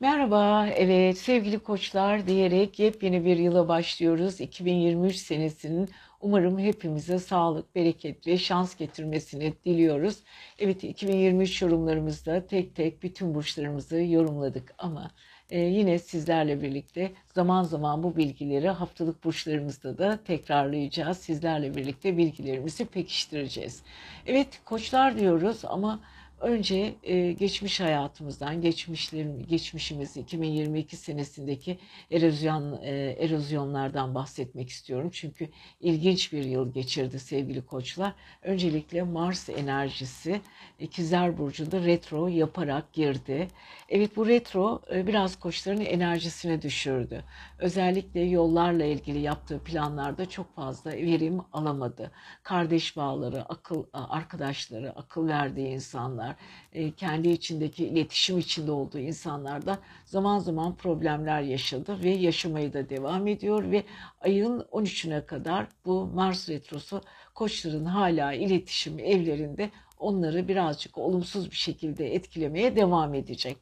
Merhaba, evet sevgili koçlar diyerek yepyeni bir yıla başlıyoruz. 2023 senesinin umarım hepimize sağlık, bereket ve şans getirmesini diliyoruz. Evet 2023 yorumlarımızda tek tek bütün burçlarımızı yorumladık ama e, yine sizlerle birlikte zaman zaman bu bilgileri haftalık burçlarımızda da tekrarlayacağız. Sizlerle birlikte bilgilerimizi pekiştireceğiz. Evet koçlar diyoruz ama Önce e, geçmiş hayatımızdan, geçmişlerim, geçmişimiz 2022 senesindeki erozyon e, erozyonlardan bahsetmek istiyorum. Çünkü ilginç bir yıl geçirdi sevgili koçlar. Öncelikle Mars enerjisi İkizler Burcu'nda retro yaparak girdi. Evet bu retro e, biraz koçların enerjisini düşürdü. Özellikle yollarla ilgili yaptığı planlarda çok fazla verim alamadı. Kardeş bağları, akıl arkadaşları, akıl verdiği insanlar insanlar, e, kendi içindeki iletişim içinde olduğu insanlarda zaman zaman problemler yaşadı ve yaşamaya da devam ediyor ve ayın 13'üne kadar bu Mars retrosu koçların hala iletişim evlerinde onları birazcık olumsuz bir şekilde etkilemeye devam edecek.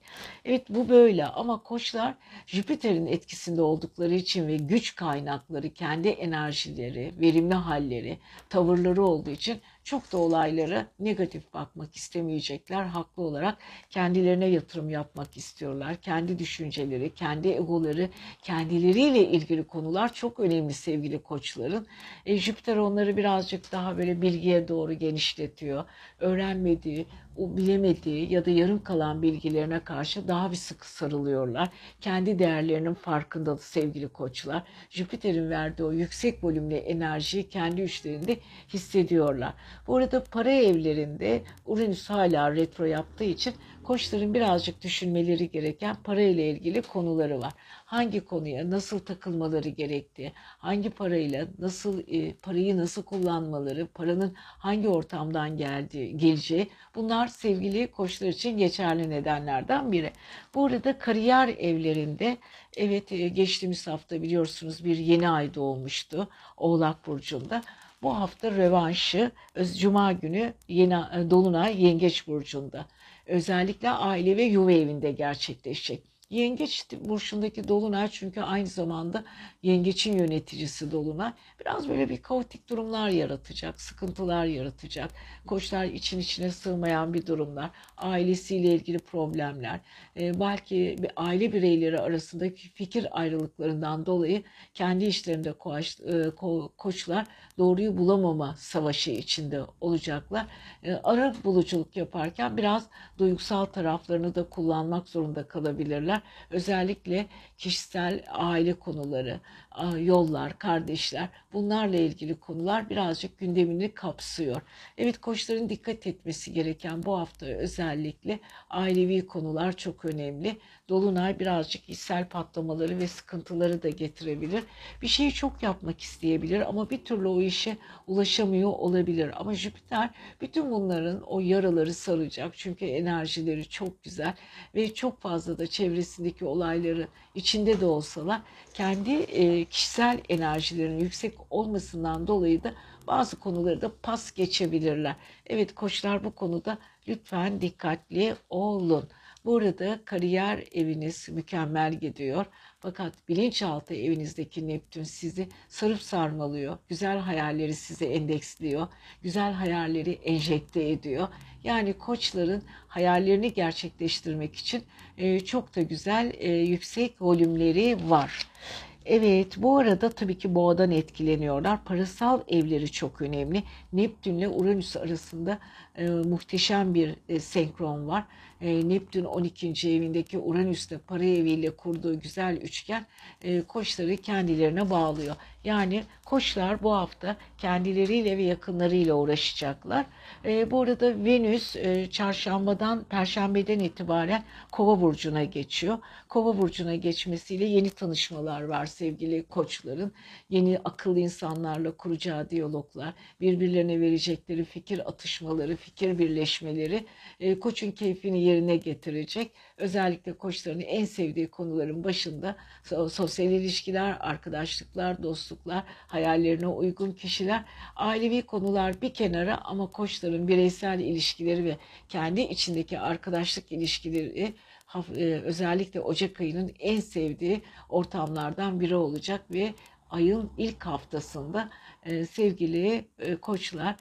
Evet bu böyle ama koçlar Jüpiter'in etkisinde oldukları için ve güç kaynakları, kendi enerjileri, verimli halleri, tavırları olduğu için çok da olaylara negatif bakmak istemeyecekler. Haklı olarak kendilerine yatırım yapmak istiyorlar. Kendi düşünceleri, kendi egoları, kendileriyle ilgili konular çok önemli sevgili koçların. E, Jüpiter onları birazcık daha böyle bilgiye doğru genişletiyor. Öğrenmediği, o bilemediği ya da yarım kalan bilgilerine karşı daha bir sıkı sarılıyorlar. Kendi değerlerinin farkındalı sevgili koçlar. Jüpiter'in verdiği o yüksek volümlü enerjiyi kendi üçlerinde hissediyorlar. Bu arada para evlerinde Uranüs hala retro yaptığı için koçların birazcık düşünmeleri gereken para ile ilgili konuları var. Hangi konuya nasıl takılmaları gerektiği, hangi parayla nasıl e, parayı nasıl kullanmaları, paranın hangi ortamdan geldiği, geleceği bunlar sevgili koçlar için geçerli nedenlerden biri. Bu arada kariyer evlerinde evet e, geçtiğimiz hafta biliyorsunuz bir yeni ay doğmuştu Oğlak Burcu'nda. Bu hafta revanşı Cuma günü yeni e, Dolunay Yengeç Burcu'nda. Özellikle aile ve yuva evinde gerçekleşecek. Yengeç burçundaki dolunay çünkü aynı zamanda yengeçin yöneticisi dolunay. Biraz böyle bir kaotik durumlar yaratacak, sıkıntılar yaratacak. Koçlar için içine sığmayan bir durumlar, ailesiyle ilgili problemler, e, belki bir aile bireyleri arasındaki fikir ayrılıklarından dolayı kendi işlerinde koç, e, koçlar doğruyu bulamama savaşı içinde olacaklar. E, ara buluculuk yaparken biraz duygusal taraflarını da kullanmak zorunda kalabilirler özellikle kişisel aile konuları, yollar, kardeşler bunlarla ilgili konular birazcık gündemini kapsıyor. Evet koçların dikkat etmesi gereken bu hafta özellikle ailevi konular çok önemli. Dolunay birazcık içsel patlamaları ve sıkıntıları da getirebilir. Bir şeyi çok yapmak isteyebilir ama bir türlü o işe ulaşamıyor olabilir. Ama Jüpiter bütün bunların o yaraları saracak. Çünkü enerjileri çok güzel ve çok fazla da çevresindeki olayları içinde de olsalar kendi e, kişisel enerjilerin yüksek olmasından dolayı da bazı konuları da pas geçebilirler. Evet koçlar bu konuda lütfen dikkatli olun. Burada kariyer eviniz mükemmel gidiyor. Fakat bilinçaltı evinizdeki Neptün sizi sarıp sarmalıyor. Güzel hayalleri size endeksliyor. Güzel hayalleri enjekte ediyor. Yani koçların hayallerini gerçekleştirmek için e, çok da güzel e, yüksek volümleri var. Evet bu arada tabii ki boğadan etkileniyorlar. Parasal evleri çok önemli. Neptün ile Uranüs arasında e, muhteşem bir e, senkron var. E, Neptün 12. evindeki Uranüs'te para eviyle kurduğu güzel üçgen e, koçları kendilerine bağlıyor. Yani koçlar bu hafta kendileriyle ve yakınlarıyla uğraşacaklar. E, bu arada Venüs e, çarşambadan, perşembeden itibaren Kova burcuna geçiyor. Kova burcuna geçmesiyle yeni tanışmalar var sevgili koçların. Yeni akıllı insanlarla kuracağı diyaloglar, birbirlerine verecekleri fikir atışmaları, fikir birleşmeleri e, koçun keyfini yerine getirecek. Özellikle koçların en sevdiği konuların başında sosyal ilişkiler, arkadaşlıklar, dostluk dostluklar, hayallerine uygun kişiler, ailevi konular bir kenara ama koçların bireysel ilişkileri ve kendi içindeki arkadaşlık ilişkileri e, özellikle Ocak ayının en sevdiği ortamlardan biri olacak ve ayın ilk haftasında e, sevgili e, koçlar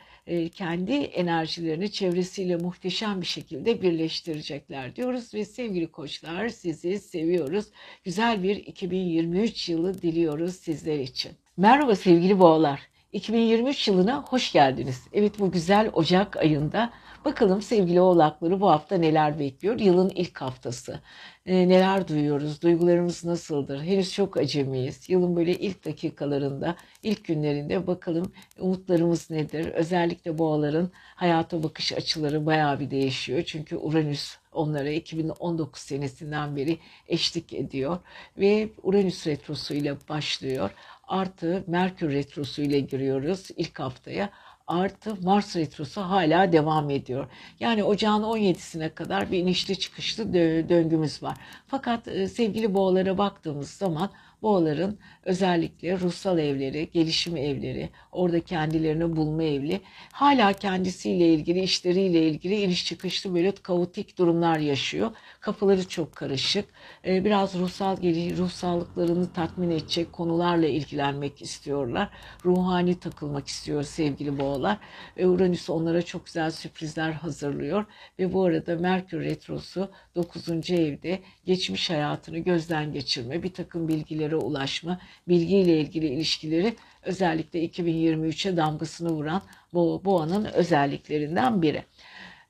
kendi enerjilerini çevresiyle muhteşem bir şekilde birleştirecekler diyoruz ve sevgili koçlar sizi seviyoruz. Güzel bir 2023 yılı diliyoruz sizler için. Merhaba sevgili boğalar. 2023 yılına hoş geldiniz. Evet bu güzel Ocak ayında bakalım sevgili oğlakları bu hafta neler bekliyor? Yılın ilk haftası. Ee, neler duyuyoruz? Duygularımız nasıldır? Henüz çok acemiyiz. Yılın böyle ilk dakikalarında, ilk günlerinde bakalım umutlarımız nedir? Özellikle boğaların hayata bakış açıları bayağı bir değişiyor. Çünkü Uranüs onlara 2019 senesinden beri eşlik ediyor ve Uranüs retrosu ile başlıyor artı Merkür Retrosu ile giriyoruz ilk haftaya. Artı Mars Retrosu hala devam ediyor. Yani ocağın 17'sine kadar bir inişli çıkışlı döngümüz var. Fakat e, sevgili boğalara baktığımız zaman boğaların özellikle ruhsal evleri, gelişim evleri, orada kendilerini bulma evli, hala kendisiyle ilgili, işleriyle ilgili iniş çıkışlı böyle kaotik durumlar yaşıyor. Kafaları çok karışık. Ee, biraz ruhsal ruhsallıklarını tatmin edecek konularla ilgilenmek istiyorlar. Ruhani takılmak istiyor sevgili boğalar. Uranüs onlara çok güzel sürprizler hazırlıyor. Ve bu arada Merkür Retrosu 9. evde geçmiş hayatını gözden geçirme, bir takım bilgilere ulaşma, bilgiyle ilgili ilişkileri özellikle 2023'e damgasını vuran bu boğanın özelliklerinden biri.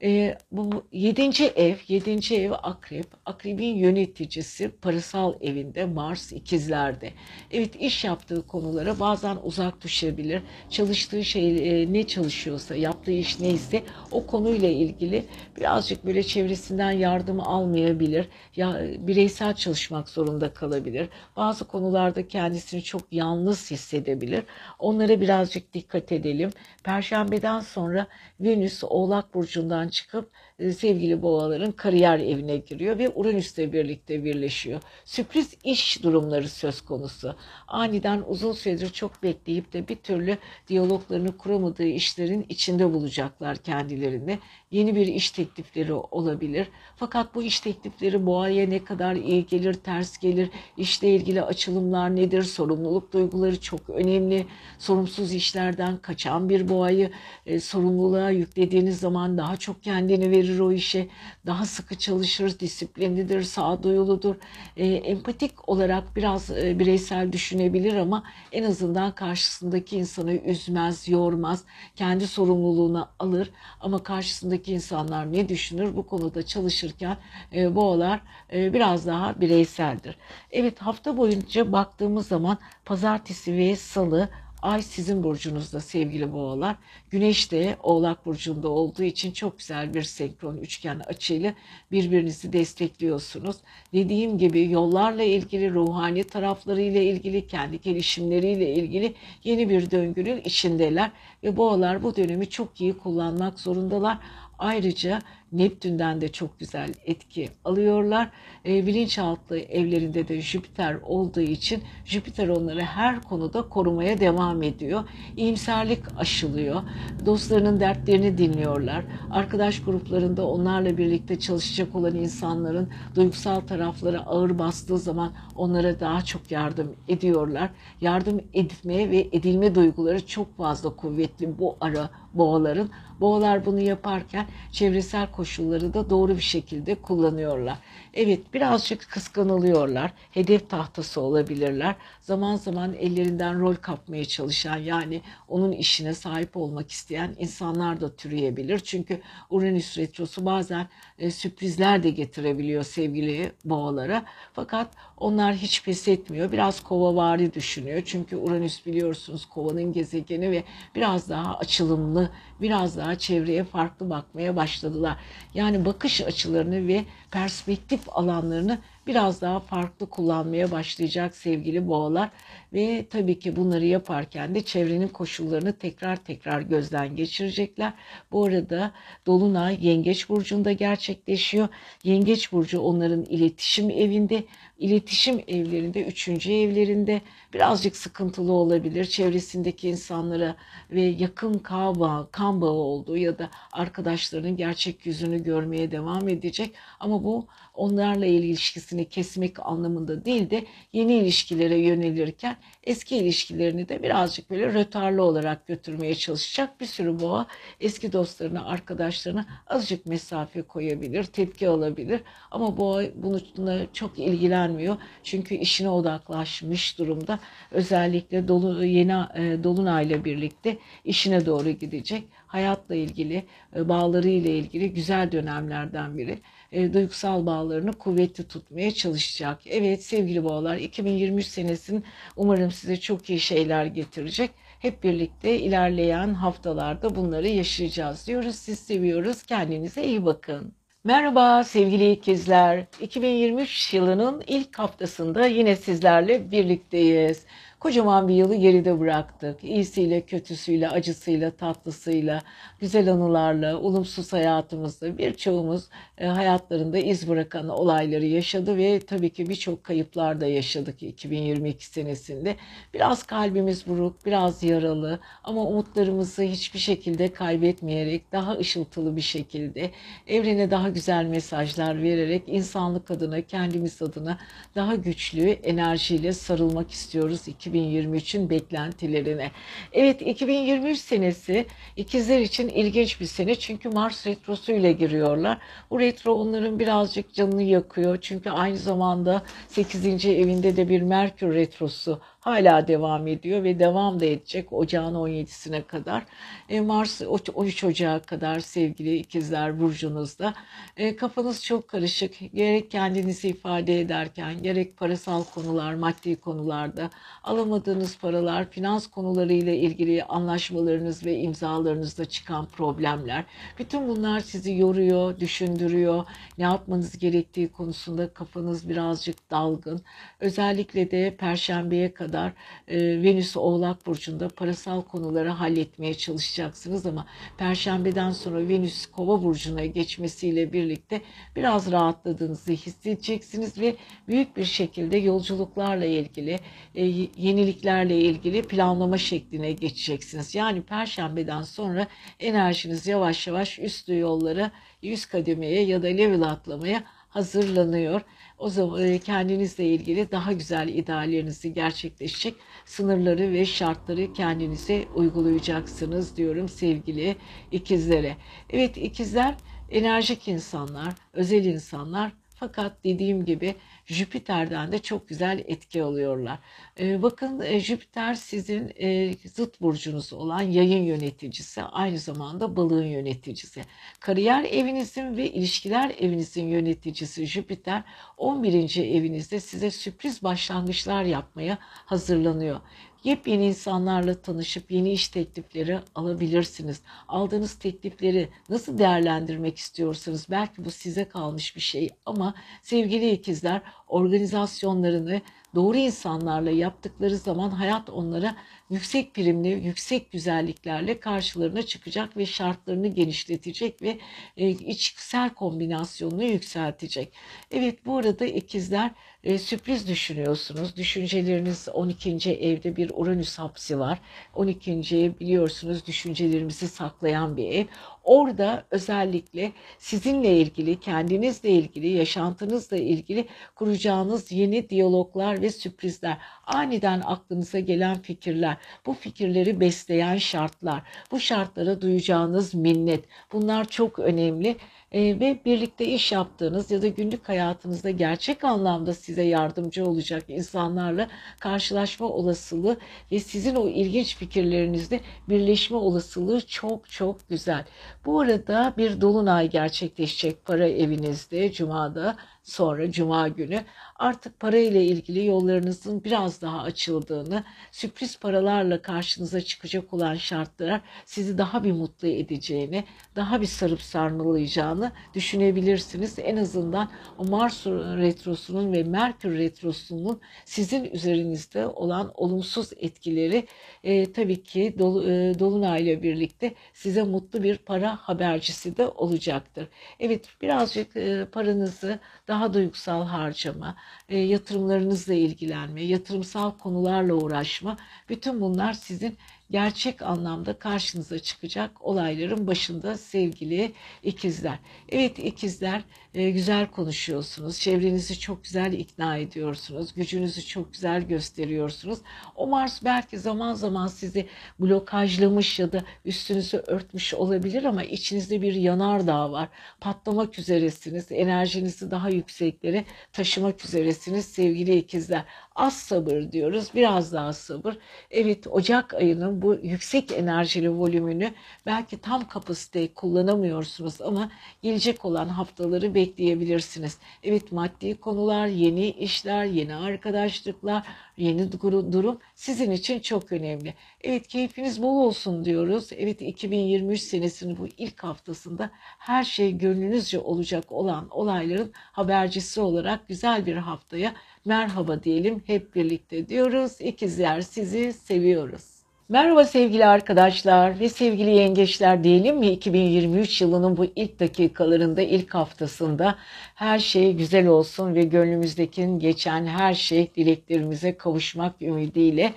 E, bu yedinci ev, yedinci ev akrep. Akrebin yöneticisi parasal evinde Mars ikizlerde. Evet iş yaptığı konulara bazen uzak düşebilir. Çalıştığı şey e, ne çalışıyorsa, yaptığı iş neyse o konuyla ilgili birazcık böyle çevresinden yardım almayabilir. Ya bireysel çalışmak zorunda kalabilir. Bazı konularda kendisini çok yalnız hissedebilir. Onlara birazcık dikkat edelim. Perşembeden sonra Venüs Oğlak burcundan çıkıp sevgili boğaların kariyer evine giriyor ve Uranüs'le birlikte birleşiyor. Sürpriz iş durumları söz konusu. Aniden uzun süredir çok bekleyip de bir türlü diyaloglarını kuramadığı işlerin içinde bulacaklar kendilerini. Yeni bir iş teklifleri olabilir. Fakat bu iş teklifleri boğaya ne kadar iyi gelir, ters gelir, işle ilgili açılımlar nedir, sorumluluk duyguları çok önemli. Sorumsuz işlerden kaçan bir boğayı e, sorumluluğa yüklediğiniz zaman daha çok kendini verir verir o işe. Daha sıkı çalışır, disiplinlidir, sağduyuludur. E, empatik olarak biraz e, bireysel düşünebilir ama en azından karşısındaki insanı üzmez, yormaz. Kendi sorumluluğuna alır ama karşısındaki insanlar ne düşünür bu konuda çalışırken e, boğalar e, biraz daha bireyseldir. Evet hafta boyunca baktığımız zaman pazartesi ve salı Ay sizin burcunuzda sevgili boğalar. Güneş de oğlak burcunda olduğu için çok güzel bir senkron üçgen açıyla birbirinizi destekliyorsunuz. Dediğim gibi yollarla ilgili, ruhani taraflarıyla ilgili, kendi gelişimleriyle ilgili yeni bir döngünün içindeler. Ve boğalar bu dönemi çok iyi kullanmak zorundalar. Ayrıca Neptün'den de çok güzel etki alıyorlar. E, bilinçaltı evlerinde de Jüpiter olduğu için Jüpiter onları her konuda korumaya devam ediyor. İyimserlik aşılıyor. Dostlarının dertlerini dinliyorlar. Arkadaş gruplarında onlarla birlikte çalışacak olan insanların duygusal tarafları ağır bastığı zaman onlara daha çok yardım ediyorlar. Yardım etmeye ve edilme duyguları çok fazla kuvvetli bu ara boğaların. Boğalar bunu yaparken çevresel koşulları da doğru bir şekilde kullanıyorlar. Evet birazcık kıskanılıyorlar. Hedef tahtası olabilirler. Zaman zaman ellerinden rol kapmaya çalışan yani onun işine sahip olmak isteyen insanlar da türeyebilir. Çünkü Uranüs retrosu bazen e, sürprizler de getirebiliyor sevgili boğalara. Fakat onlar hiç pes etmiyor. Biraz kovavari düşünüyor. Çünkü Uranüs biliyorsunuz kovanın gezegeni ve biraz daha açılımlı, biraz daha çevreye farklı bakmaya başladılar. Yani bakış açılarını ve perspektif alanlarını biraz daha farklı kullanmaya başlayacak sevgili boğalar. Ve tabii ki bunları yaparken de çevrenin koşullarını tekrar tekrar gözden geçirecekler. Bu arada Dolunay Yengeç Burcu'nda gerçekleşiyor. Yengeç Burcu onların iletişim evinde iletişim evlerinde, üçüncü evlerinde birazcık sıkıntılı olabilir. Çevresindeki insanlara ve yakın kan bağı, kan bağı olduğu ya da arkadaşlarının gerçek yüzünü görmeye devam edecek. Ama bu onlarla ilişkisini kesmek anlamında değil de yeni ilişkilere yönelirken eski ilişkilerini de birazcık böyle rötarlı olarak götürmeye çalışacak. Bir sürü boğa eski dostlarına, arkadaşlarına azıcık mesafe koyabilir, tepki alabilir. Ama boğa bununla çok ilgilenmiyor. Çünkü işine odaklaşmış durumda. Özellikle dolu, yeni e, dolunayla birlikte işine doğru gidecek. Hayatla ilgili, e, bağları ile ilgili güzel dönemlerden biri e, duygusal bağlarını kuvvetli tutmaya çalışacak. Evet sevgili boğalar 2023 senesinin umarım size çok iyi şeyler getirecek. Hep birlikte ilerleyen haftalarda bunları yaşayacağız diyoruz. Siz seviyoruz. Kendinize iyi bakın. Merhaba sevgili ikizler. 2023 yılının ilk haftasında yine sizlerle birlikteyiz. Kocaman bir yılı geride bıraktık. İyisiyle, kötüsüyle, acısıyla, tatlısıyla, güzel anılarla, olumsuz hayatımızda birçoğumuz e, hayatlarında iz bırakan olayları yaşadı ve tabii ki birçok kayıplar da yaşadık 2022 senesinde. Biraz kalbimiz buruk, biraz yaralı ama umutlarımızı hiçbir şekilde kaybetmeyerek daha ışıltılı bir şekilde evrene daha güzel mesajlar vererek insanlık adına, kendimiz adına daha güçlü enerjiyle sarılmak istiyoruz 2023'ün beklentilerine. Evet 2023 senesi ikizler için ilginç bir sene çünkü Mars retrosu ile giriyorlar. Bu retro onların birazcık canını yakıyor çünkü aynı zamanda 8. evinde de bir Merkür retrosu hala devam ediyor ve devam da edecek ocağın 17'sine kadar. E, Mars 13 Ocağı kadar sevgili ikizler burcunuzda. E, kafanız çok karışık. Gerek kendinizi ifade ederken gerek parasal konular, maddi konularda alamadığınız paralar, finans konularıyla ilgili anlaşmalarınız ve imzalarınızda çıkan problemler. Bütün bunlar sizi yoruyor, düşündürüyor. Ne yapmanız gerektiği konusunda kafanız birazcık dalgın. Özellikle de perşembeye kadar kadar e, Venüs Oğlak Burcu'nda parasal konuları halletmeye çalışacaksınız ama Perşembeden sonra Venüs Kova Burcu'na geçmesiyle birlikte biraz rahatladığınızı hissedeceksiniz ve büyük bir şekilde yolculuklarla ilgili, e, yeniliklerle ilgili planlama şekline geçeceksiniz. Yani Perşembeden sonra enerjiniz yavaş yavaş üstü yollara, yüz kademeye ya da level atlamaya hazırlanıyor. O zaman e, kendinizle ilgili daha güzel ideallerinizi gerçekleşecek sınırları ve şartları kendinize uygulayacaksınız diyorum sevgili ikizlere. Evet ikizler enerjik insanlar, özel insanlar fakat dediğim gibi Jüpiter'den de çok güzel etki alıyorlar. E, bakın e, Jüpiter sizin e, zıt burcunuz olan yayın yöneticisi, aynı zamanda balığın yöneticisi. Kariyer evinizin ve ilişkiler evinizin yöneticisi Jüpiter 11. evinizde size sürpriz başlangıçlar yapmaya hazırlanıyor. Yepyeni insanlarla tanışıp yeni iş teklifleri alabilirsiniz. Aldığınız teklifleri nasıl değerlendirmek istiyorsanız belki bu size kalmış bir şey ama sevgili ikizler organizasyonlarını doğru insanlarla yaptıkları zaman hayat onlara yüksek primli, yüksek güzelliklerle karşılarına çıkacak ve şartlarını genişletecek ve e, içsel kombinasyonunu yükseltecek. Evet bu arada ikizler e, sürpriz düşünüyorsunuz. Düşünceleriniz 12. evde bir Uranüs hapsi var. 12. ev biliyorsunuz düşüncelerimizi saklayan bir ev. Orada özellikle sizinle ilgili, kendinizle ilgili, yaşantınızla ilgili kuracağınız yeni diyaloglar ve sürprizler, aniden aklınıza gelen fikirler, bu fikirleri besleyen şartlar, bu şartlara duyacağınız minnet. Bunlar çok önemli e, ve birlikte iş yaptığınız ya da günlük hayatınızda gerçek anlamda size yardımcı olacak insanlarla karşılaşma olasılığı ve sizin o ilginç fikirlerinizde birleşme olasılığı çok çok güzel. Bu arada bir dolunay gerçekleşecek para evinizde Cuma'da sonra Cuma günü artık para ile ilgili yollarınızın biraz daha açıldığını, sürpriz paralarla karşınıza çıkacak olan şartlar sizi daha bir mutlu edeceğini, daha bir sarıp sarmalayacağını düşünebilirsiniz. En azından o Mars retrosunun ve Merkür retrosunun sizin üzerinizde olan olumsuz etkileri e, tabii ki Dol, e, Dolunay'la birlikte size mutlu bir para habercisi de olacaktır. Evet birazcık e, paranızı daha duygusal harcama, e, yatırımlarınızla ilgilenme, yatırımsal konularla uğraşma bütün bunlar sizin gerçek anlamda karşınıza çıkacak olayların başında sevgili ikizler. Evet ikizler e, güzel konuşuyorsunuz. Çevrenizi çok güzel ikna ediyorsunuz. Gücünüzü çok güzel gösteriyorsunuz. O Mars belki zaman zaman sizi blokajlamış ya da üstünüzü örtmüş olabilir ama içinizde bir yanardağ var. Patlamak üzeresiniz. Enerjinizi daha yükseklere taşımak üzeresiniz sevgili ikizler. Az sabır diyoruz. Biraz daha sabır. Evet Ocak ayının bu yüksek enerjili volümünü belki tam kapasite kullanamıyorsunuz ama gelecek olan haftaları bekleyebilirsiniz. Evet maddi konular, yeni işler, yeni arkadaşlıklar, yeni durum sizin için çok önemli. Evet keyfiniz bol olsun diyoruz. Evet 2023 senesinin bu ilk haftasında her şey gönlünüzce olacak olan olayların habercisi olarak güzel bir haftaya merhaba diyelim hep birlikte diyoruz. İkizler sizi seviyoruz. Merhaba sevgili arkadaşlar ve sevgili yengeçler diyelim mi 2023 yılının bu ilk dakikalarında ilk haftasında her şey güzel olsun ve gönlümüzdeki geçen her şey dileklerimize kavuşmak ümidiyle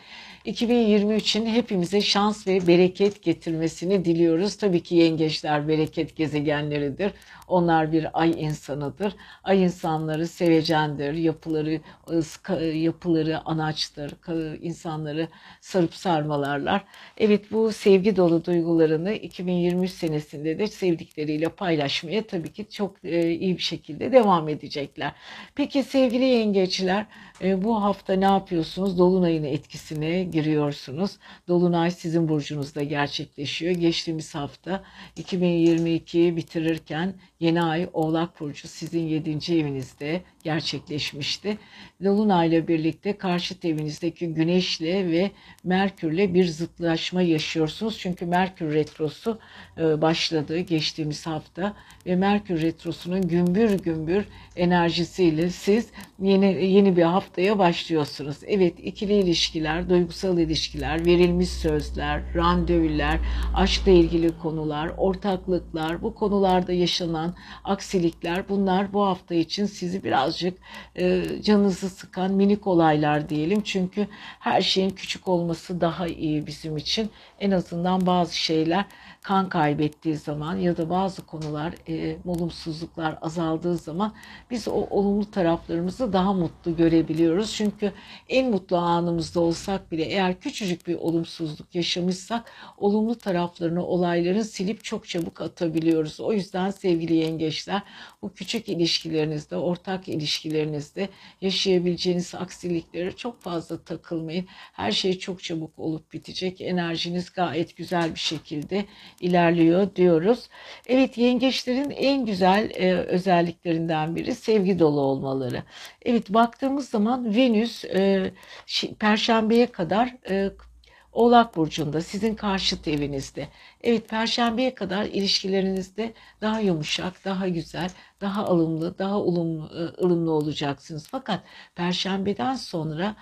2023'ün hepimize şans ve bereket getirmesini diliyoruz. Tabii ki yengeçler bereket gezegenleridir. Onlar bir ay insanıdır. Ay insanları sevecendir. Yapıları yapıları anaçtır. insanları sarıp sarmalarlar. Evet bu sevgi dolu duygularını 2023 senesinde de sevdikleriyle paylaşmaya tabii ki çok e, iyi bir şekilde devam edecekler. Peki sevgili yengeçler e, bu hafta ne yapıyorsunuz? Dolunay'ın etkisine giriyorsunuz. Dolunay sizin burcunuzda gerçekleşiyor. Geçtiğimiz hafta 2022'yi bitirirken yeni ay Oğlak Burcu sizin 7. evinizde gerçekleşmişti. Dolunay ile birlikte karşıt evinizdeki Güneş'le ve Merkür'le bir zıtlaşma yaşıyorsunuz. Çünkü Merkür Retrosu e, başladı geçtiğimiz hafta ve Merkür Retrosu'nun gümbür gümbür enerjisiyle siz yeni yeni bir haftaya başlıyorsunuz. Evet ikili ilişkiler, duygusal ilişkiler, verilmiş sözler, randevular, aşkla ilgili konular, ortaklıklar, bu konularda yaşanan aksilikler bunlar bu hafta için sizi birazcık e, canınızı sıkan minik olaylar diyelim. Çünkü her şeyin küçük olması daha iyi bizim için. En azından bazı şeyler kan kaybettiği zaman ya da bazı konular e, olumsuzluklar azaldığı zaman biz o olumlu taraflarımızı daha mutlu görebiliyoruz. Çünkü en mutlu anımızda olsak bile eğer küçücük bir olumsuzluk yaşamışsak olumlu taraflarını olayların silip çok çabuk atabiliyoruz. O yüzden sevgili yengeçler bu küçük ilişkilerinizde, ortak ilişkilerinizde yaşayabileceğiniz aksiliklere çok fazla takılmayın. Her şey çok çabuk olup bitecek. Enerjiniz gayet güzel bir şekilde ilerliyor diyoruz. Evet yengeçlerin en güzel e, özelliklerinden biri sevgi dolu olmaları. Evet baktığımız zaman Venüs e, Perşembe'ye kadar e, Oğlak Burcu'nda sizin karşıt evinizde. Evet Perşembe'ye kadar ilişkilerinizde daha yumuşak, daha güzel, daha alımlı, daha ılımlı, e, ılımlı olacaksınız. Fakat Perşembe'den sonra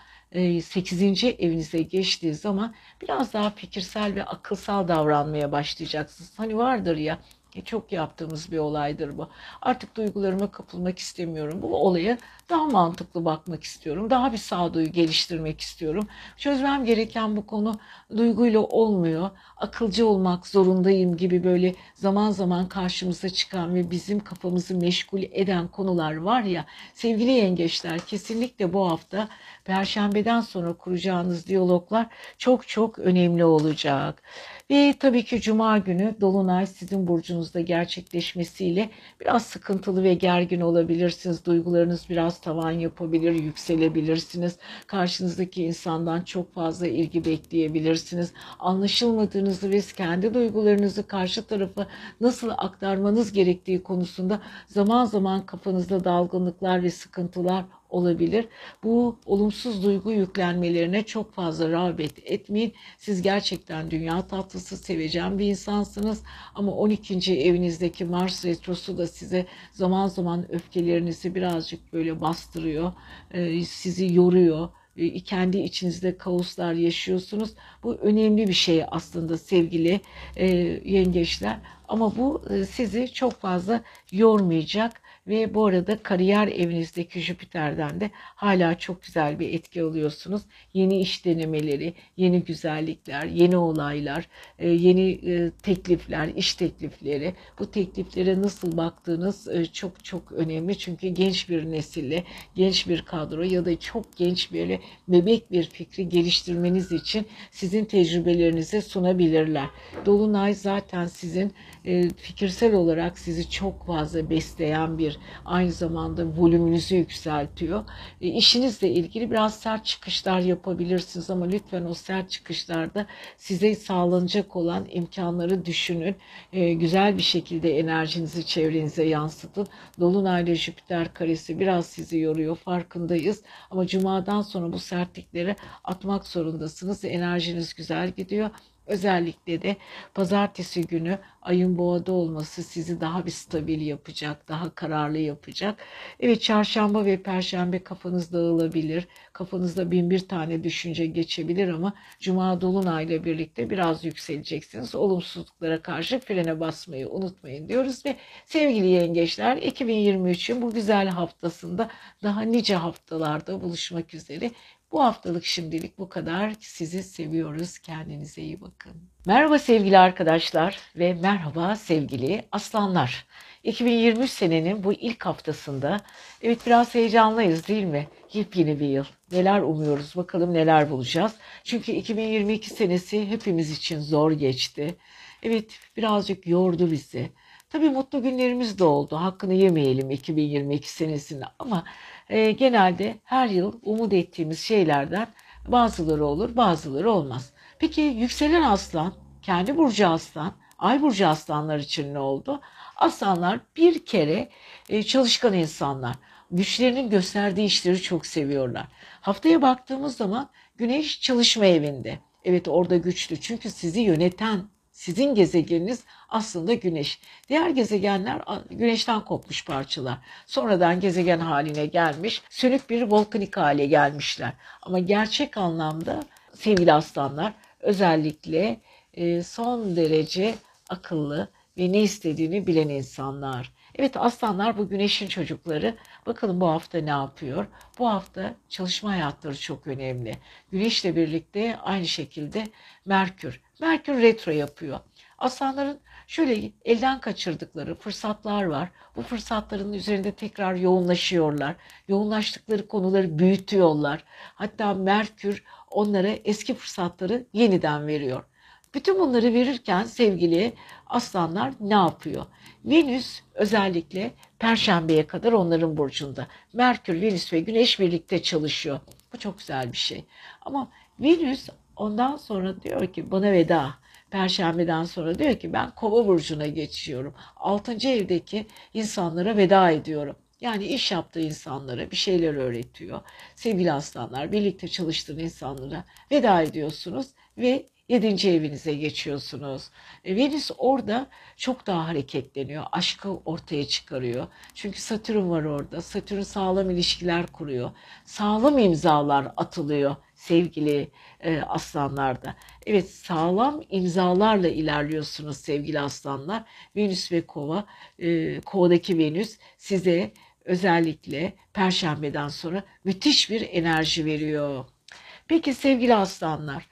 8. E, evinize geçtiği zaman biraz daha fikirsel ve akılsal davranmaya başlayacaksınız. Hani vardır ya çok yaptığımız bir olaydır bu. Artık duygularıma kapılmak istemiyorum. Bu olaya daha mantıklı bakmak istiyorum. Daha bir sağduyu geliştirmek istiyorum. Çözmem gereken bu konu duyguyla olmuyor. Akılcı olmak zorundayım gibi böyle zaman zaman karşımıza çıkan ve bizim kafamızı meşgul eden konular var ya. Sevgili yengeçler kesinlikle bu hafta Perşembeden sonra kuracağınız diyaloglar çok çok önemli olacak. Ve tabii ki Cuma günü Dolunay sizin burcunuzda gerçekleşmesiyle biraz sıkıntılı ve gergin olabilirsiniz. Duygularınız biraz tavan yapabilir, yükselebilirsiniz. Karşınızdaki insandan çok fazla ilgi bekleyebilirsiniz. Anlaşılmadığınızı ve kendi duygularınızı karşı tarafa nasıl aktarmanız gerektiği konusunda zaman zaman kafanızda dalgınlıklar ve sıkıntılar olabilir. Bu olumsuz duygu yüklenmelerine çok fazla rağbet etmeyin. Siz gerçekten dünya tatlısı, seveceğim bir insansınız. Ama 12. evinizdeki Mars retrosu da size zaman zaman öfkelerinizi birazcık böyle bastırıyor. Ee, sizi yoruyor ee, kendi içinizde kaoslar yaşıyorsunuz. Bu önemli bir şey aslında sevgili e, yengeçler. Ama bu e, sizi çok fazla yormayacak ve bu arada kariyer evinizdeki Jüpiter'den de hala çok güzel bir etki alıyorsunuz. Yeni iş denemeleri, yeni güzellikler, yeni olaylar, e, yeni e, teklifler, iş teklifleri. Bu tekliflere nasıl baktığınız e, çok çok önemli. Çünkü genç bir nesille, genç bir kadro ya da çok genç böyle bebek bir fikri geliştirmeniz için sizin tecrübelerinizi sunabilirler. Dolunay zaten sizin fikirsel olarak sizi çok fazla besleyen bir aynı zamanda volümünüzü yükseltiyor. E, işinizle ilgili biraz sert çıkışlar yapabilirsiniz ama lütfen o sert çıkışlarda size sağlanacak olan imkanları düşünün. E, güzel bir şekilde enerjinizi çevrenize yansıtın. Dolunayla Jüpiter karesi biraz sizi yoruyor farkındayız. Ama cumadan sonra bu sertlikleri atmak zorundasınız. Enerjiniz güzel gidiyor. Özellikle de pazartesi günü ayın boğada olması sizi daha bir stabil yapacak, daha kararlı yapacak. Evet çarşamba ve perşembe kafanız dağılabilir. Kafanızda bin bir tane düşünce geçebilir ama cuma dolunayla birlikte biraz yükseleceksiniz. Olumsuzluklara karşı frene basmayı unutmayın diyoruz ve sevgili yengeçler 2023'ün bu güzel haftasında daha nice haftalarda buluşmak üzere. Bu haftalık şimdilik bu kadar. Sizi seviyoruz. Kendinize iyi bakın. Merhaba sevgili arkadaşlar ve merhaba sevgili aslanlar. 2023 senenin bu ilk haftasında evet biraz heyecanlıyız değil mi? Yepyeni bir yıl. Neler umuyoruz bakalım neler bulacağız. Çünkü 2022 senesi hepimiz için zor geçti. Evet birazcık yordu bizi. Tabii mutlu günlerimiz de oldu. Hakkını yemeyelim 2022 senesinde ama e, genelde her yıl umut ettiğimiz şeylerden bazıları olur, bazıları olmaz. Peki yükselen aslan, kendi burcu aslan, ay burcu aslanlar için ne oldu? Aslanlar bir kere e, çalışkan insanlar. Güçlerinin gösterdiği işleri çok seviyorlar. Haftaya baktığımız zaman Güneş çalışma evinde. Evet orada güçlü çünkü sizi yöneten sizin gezegeniniz aslında güneş. Diğer gezegenler güneşten kopmuş parçalar. Sonradan gezegen haline gelmiş, sönük bir volkanik hale gelmişler. Ama gerçek anlamda sevgili aslanlar özellikle e, son derece akıllı ve ne istediğini bilen insanlar. Evet aslanlar bu güneşin çocukları. Bakalım bu hafta ne yapıyor? Bu hafta çalışma hayatları çok önemli. Güneşle birlikte aynı şekilde Merkür. Merkür retro yapıyor. Aslanların şöyle elden kaçırdıkları fırsatlar var. Bu fırsatların üzerinde tekrar yoğunlaşıyorlar. Yoğunlaştıkları konuları büyütüyorlar. Hatta Merkür onlara eski fırsatları yeniden veriyor. Bütün bunları verirken sevgili aslanlar ne yapıyor? Venüs özellikle Perşembe'ye kadar onların burcunda. Merkür, Venüs ve Güneş birlikte çalışıyor. Bu çok güzel bir şey. Ama Venüs ondan sonra diyor ki bana veda. Perşembeden sonra diyor ki ben kova burcuna geçiyorum. Altıncı evdeki insanlara veda ediyorum. Yani iş yaptığı insanlara bir şeyler öğretiyor. Sevgili aslanlar birlikte çalıştığın insanlara veda ediyorsunuz ve Yedinci evinize geçiyorsunuz. E, Venüs orada çok daha hareketleniyor. Aşkı ortaya çıkarıyor. Çünkü Satürn var orada. Satürn sağlam ilişkiler kuruyor. Sağlam imzalar atılıyor sevgili e, aslanlarda. Evet sağlam imzalarla ilerliyorsunuz sevgili aslanlar. Venüs ve kova, e, kovadaki Venüs size özellikle perşembeden sonra müthiş bir enerji veriyor. Peki sevgili aslanlar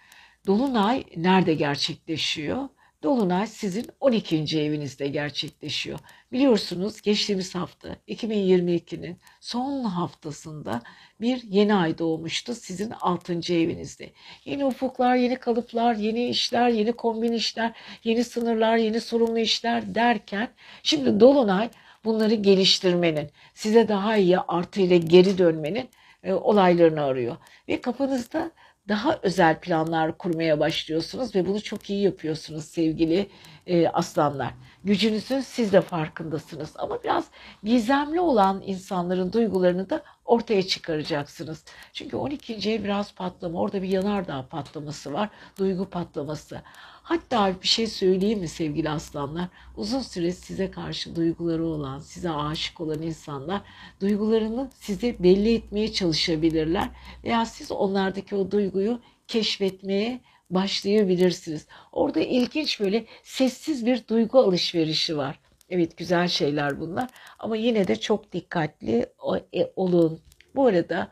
Dolunay nerede gerçekleşiyor? Dolunay sizin 12. evinizde gerçekleşiyor. Biliyorsunuz geçtiğimiz hafta 2022'nin son haftasında bir yeni ay doğmuştu sizin 6. evinizde. Yeni ufuklar, yeni kalıplar, yeni işler, yeni kombin işler, yeni sınırlar, yeni sorumlu işler derken şimdi Dolunay bunları geliştirmenin, size daha iyi artı ile geri dönmenin e, olaylarını arıyor. Ve kafanızda daha özel planlar kurmaya başlıyorsunuz ve bunu çok iyi yapıyorsunuz sevgili e, aslanlar. Gücünüzün siz de farkındasınız ama biraz gizemli olan insanların duygularını da ortaya çıkaracaksınız. Çünkü 12. ev biraz patlama, orada bir yanardağ patlaması var, duygu patlaması. Hatta bir şey söyleyeyim mi sevgili aslanlar? Uzun süre size karşı duyguları olan, size aşık olan insanlar duygularını size belli etmeye çalışabilirler. Veya siz onlardaki o duyguyu keşfetmeye başlayabilirsiniz. Orada ilginç böyle sessiz bir duygu alışverişi var. Evet güzel şeyler bunlar ama yine de çok dikkatli e, olun. Bu arada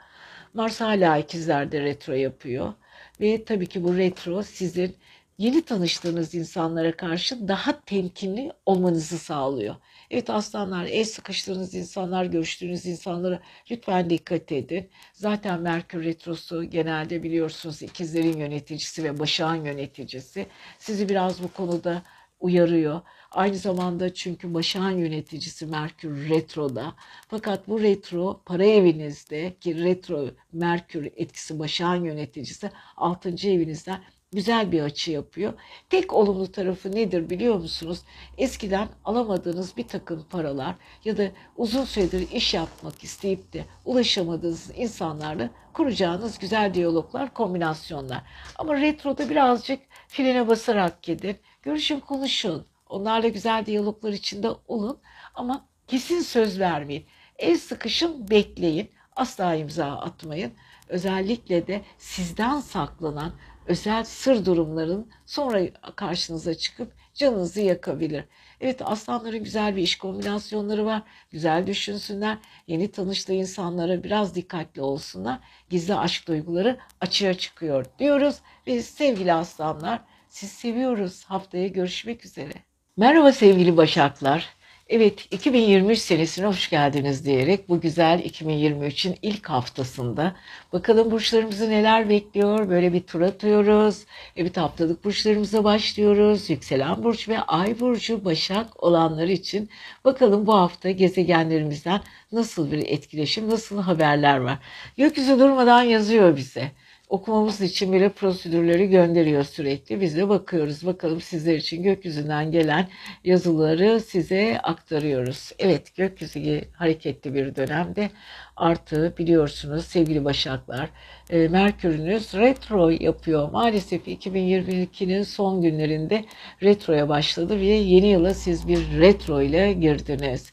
Mars hala ikizlerde retro yapıyor ve tabii ki bu retro sizin yeni tanıştığınız insanlara karşı daha temkinli olmanızı sağlıyor. Evet aslanlar, el sıkıştığınız insanlar, görüştüğünüz insanlara lütfen dikkat edin. Zaten Merkür Retrosu genelde biliyorsunuz ikizlerin yöneticisi ve başağın yöneticisi. Sizi biraz bu konuda uyarıyor. Aynı zamanda çünkü başağın yöneticisi Merkür Retro'da. Fakat bu retro para evinizde ki retro Merkür etkisi başağın yöneticisi 6. evinizden güzel bir açı yapıyor. Tek olumlu tarafı nedir biliyor musunuz? Eskiden alamadığınız bir takım paralar ya da uzun süredir iş yapmak isteyip de ulaşamadığınız insanlarla kuracağınız güzel diyaloglar, kombinasyonlar. Ama retroda birazcık frene basarak gidin. Görüşün, konuşun. Onlarla güzel diyaloglar içinde olun ama kesin söz vermeyin. El sıkışın, bekleyin. Asla imza atmayın. Özellikle de sizden saklanan özel sır durumların sonra karşınıza çıkıp canınızı yakabilir. Evet aslanların güzel bir iş kombinasyonları var. Güzel düşünsünler. Yeni tanıştığı insanlara biraz dikkatli olsunlar. Gizli aşk duyguları açığa çıkıyor diyoruz. Ve sevgili aslanlar siz seviyoruz. Haftaya görüşmek üzere. Merhaba sevgili başaklar. Evet 2023 senesine hoş geldiniz diyerek bu güzel 2023'ün ilk haftasında bakalım burçlarımızı neler bekliyor böyle bir tur atıyoruz. Evet haftalık burçlarımıza başlıyoruz. Yükselen burç ve ay burcu başak olanlar için bakalım bu hafta gezegenlerimizden nasıl bir etkileşim nasıl haberler var. Gökyüzü durmadan yazıyor bize okumamız için bile prosedürleri gönderiyor sürekli. Biz de bakıyoruz. Bakalım sizler için gökyüzünden gelen yazıları size aktarıyoruz. Evet gökyüzü hareketli bir dönemde. Artı biliyorsunuz sevgili başaklar e, Merkür'ünüz retro yapıyor. Maalesef 2022'nin son günlerinde retroya başladı ve yeni yıla siz bir retro ile girdiniz.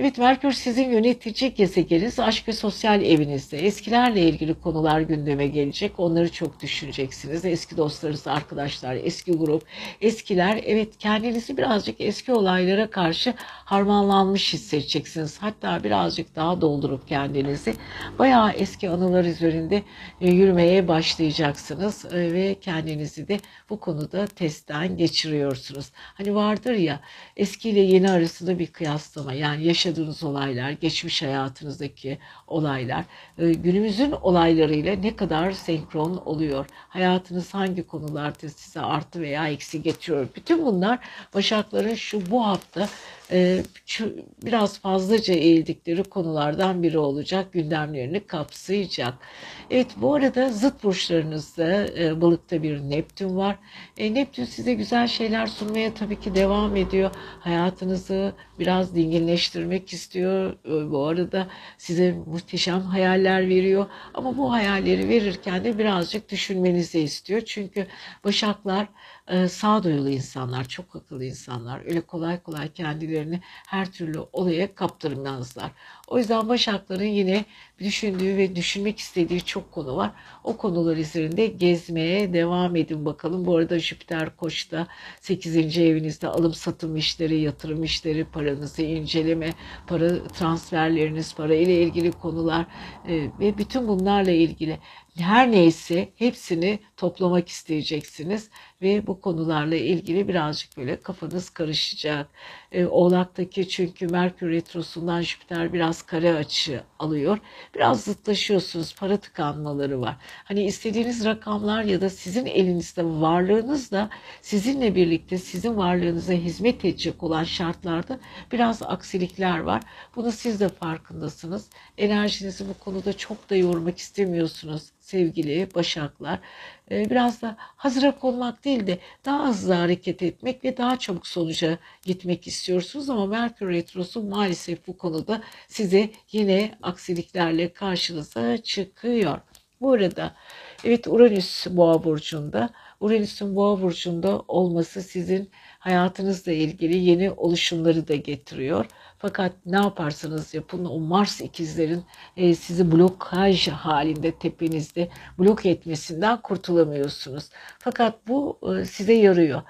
Evet Merkür sizin yönetici gezegeniniz aşk ve sosyal evinizde. Eskilerle ilgili konular gündeme gelecek. Onları çok düşüneceksiniz. Eski dostlarınız, arkadaşlar, eski grup, eskiler. Evet kendinizi birazcık eski olaylara karşı harmanlanmış hissedeceksiniz. Hatta birazcık daha doldurup kendinizi bayağı eski anılar üzerinde e, yürümeye başlayacaksınız. E, ve kendinizi de bu konuda testten geçiriyorsunuz. Hani vardır ya eski ile yeni arasında bir kıyaslama. Yani yaşa yaşadığınız olaylar, geçmiş hayatınızdaki olaylar, e, günümüzün olaylarıyla ne kadar senkron oluyor? Hayatınız hangi konularda size artı veya eksi getiriyor? Bütün bunlar Başakların şu bu hafta biraz fazlaca eğildikleri konulardan biri olacak. Gündemlerini kapsayacak. Evet bu arada zıt burçlarınızda e, balıkta bir Neptün var. E, Neptün size güzel şeyler sunmaya tabii ki devam ediyor. Hayatınızı biraz dinginleştirmek istiyor. E, bu arada size muhteşem hayaller veriyor. Ama bu hayalleri verirken de birazcık düşünmenizi istiyor. Çünkü başaklar e, sağduyulu insanlar, çok akıllı insanlar. Öyle kolay kolay kendilerini her türlü olaya kaptırmazlar. O yüzden Başakların yine düşündüğü ve düşünmek istediği çok konu var. O konular üzerinde gezmeye devam edin bakalım. Bu arada Jüpiter Koç'ta 8. evinizde alım satım işleri, yatırım işleri, paranızı inceleme, para transferleriniz, para ile ilgili konular e, ve bütün bunlarla ilgili her neyse hepsini toplamak isteyeceksiniz ve bu konularla ilgili birazcık böyle kafanız karışacak. E, Oğlak'taki çünkü Merkür Retrosu'ndan Jüpiter biraz kare açı alıyor. Biraz zıtlaşıyorsunuz, para tıkanmaları var. Hani istediğiniz rakamlar ya da sizin elinizde varlığınızla sizinle birlikte sizin varlığınıza hizmet edecek olan şartlarda biraz aksilikler var. Bunu siz de farkındasınız. Enerjinizi bu konuda çok da yormak istemiyorsunuz sevgili başaklar. Ee, biraz da hazıra konmak değil de daha hızlı hareket etmek ve daha çabuk sonuca gitmek istiyorsunuz ama Merkür Retrosu maalesef bu konuda size yine aksiliklerle karşınıza çıkıyor. Bu arada evet Uranüs Boğa burcunda. Uranüs'ün Boğa burcunda olması sizin hayatınızla ilgili yeni oluşumları da getiriyor. Fakat ne yaparsanız yapın o Mars ikizlerin e, sizi blokaj halinde tepenizde blok etmesinden kurtulamıyorsunuz. Fakat bu e, size yarıyor.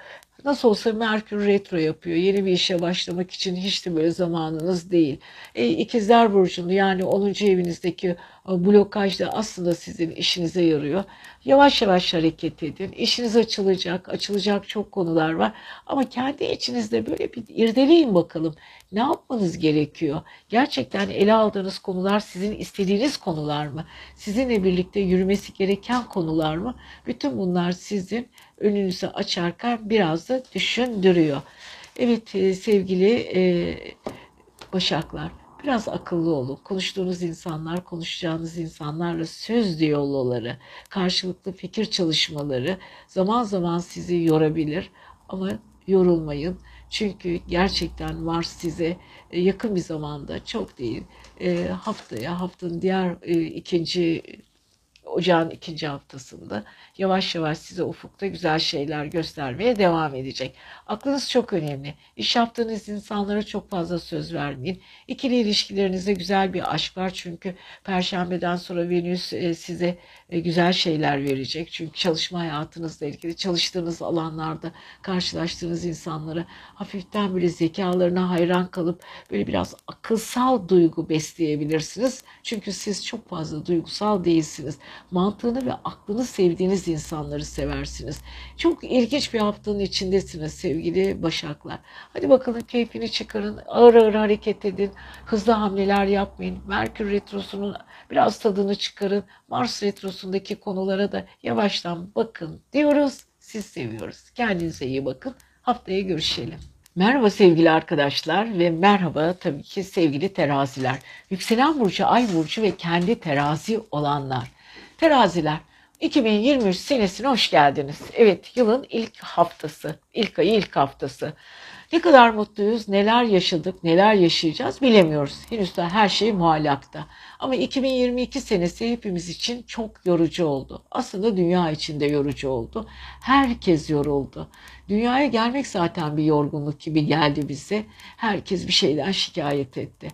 Nasıl olsa Merkür retro yapıyor. Yeni bir işe başlamak için hiç de böyle zamanınız değil. E, İkizler Burcu'nda yani 10. evinizdeki blokaj da aslında sizin işinize yarıyor. Yavaş yavaş hareket edin. İşiniz açılacak. Açılacak çok konular var. Ama kendi içinizde böyle bir irdeleyin bakalım. Ne yapmanız gerekiyor? Gerçekten ele aldığınız konular sizin istediğiniz konular mı? Sizinle birlikte yürümesi gereken konular mı? Bütün bunlar sizin önünüzü açarken biraz da düşündürüyor. Evet e, sevgili e, Başaklar biraz akıllı olun. Konuştuğunuz insanlar, konuşacağınız insanlarla söz diyaloğları, karşılıklı fikir çalışmaları zaman zaman sizi yorabilir ama yorulmayın. Çünkü gerçekten var size e, yakın bir zamanda çok değil haftaya haftanın diğer ikinci ocağın ikinci haftasında yavaş yavaş size ufukta güzel şeyler göstermeye devam edecek. Aklınız çok önemli. İş yaptığınız insanlara çok fazla söz vermeyin. İkili ilişkilerinizde güzel bir aşk var çünkü Perşembeden sonra Venüs e, size e, güzel şeyler verecek. Çünkü çalışma hayatınızla ilgili çalıştığınız alanlarda karşılaştığınız insanlara hafiften böyle zekalarına hayran kalıp böyle biraz akılsal duygu besleyebilirsiniz. Çünkü siz çok fazla duygusal değilsiniz. Mantığını ve aklını sevdiğiniz insanları seversiniz. Çok ilginç bir haftanın içindesiniz sevgili Başaklar. Hadi bakalım keyfini çıkarın. Ağır ağır hareket edin. Hızlı hamleler yapmayın. Merkür Retrosu'nun biraz tadını çıkarın. Mars Retrosu'ndaki konulara da yavaştan bakın diyoruz. Siz seviyoruz. Kendinize iyi bakın. Haftaya görüşelim. Merhaba sevgili arkadaşlar ve merhaba tabii ki sevgili teraziler. Yükselen burcu, ay burcu ve kendi terazi olanlar. Teraziler 2023 senesine hoş geldiniz. Evet yılın ilk haftası, ilk ayı ilk haftası. Ne kadar mutluyuz, neler yaşadık, neler yaşayacağız bilemiyoruz. Henüz daha her şey muallakta. Ama 2022 senesi hepimiz için çok yorucu oldu. Aslında dünya için de yorucu oldu. Herkes yoruldu. Dünyaya gelmek zaten bir yorgunluk gibi geldi bize. Herkes bir şeyden şikayet etti.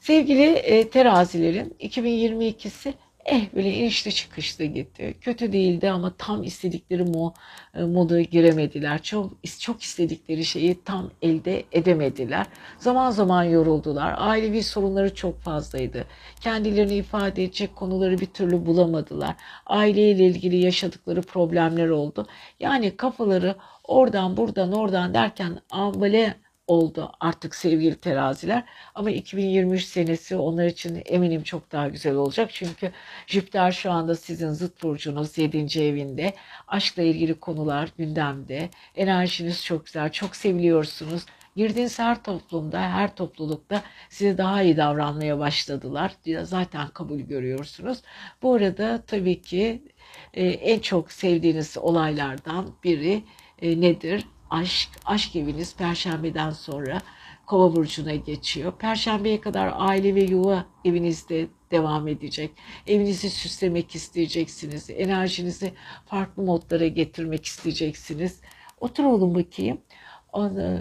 Sevgili e, terazilerin 2022'si eh böyle inişli çıkışlı gitti. Kötü değildi ama tam istedikleri mo, e, moda giremediler. Çok, çok istedikleri şeyi tam elde edemediler. Zaman zaman yoruldular. Ailevi sorunları çok fazlaydı. Kendilerini ifade edecek konuları bir türlü bulamadılar. Aileyle ilgili yaşadıkları problemler oldu. Yani kafaları oradan buradan oradan derken ambale oldu artık sevgili teraziler. Ama 2023 senesi onlar için eminim çok daha güzel olacak. Çünkü Jüpiter şu anda sizin zıt burcunuz 7. evinde. Aşkla ilgili konular gündemde. Enerjiniz çok güzel. Çok seviliyorsunuz. Girdiğiniz her toplumda, her toplulukta size daha iyi davranmaya başladılar. Zaten kabul görüyorsunuz. Bu arada tabii ki e, en çok sevdiğiniz olaylardan biri e, nedir? Aşk, aşk eviniz Perşembeden sonra Kova burcuna geçiyor. Perşembeye kadar aile ve yuva evinizde devam edecek. Evinizi süslemek isteyeceksiniz. Enerjinizi farklı modlara getirmek isteyeceksiniz. Otur olun bakayım.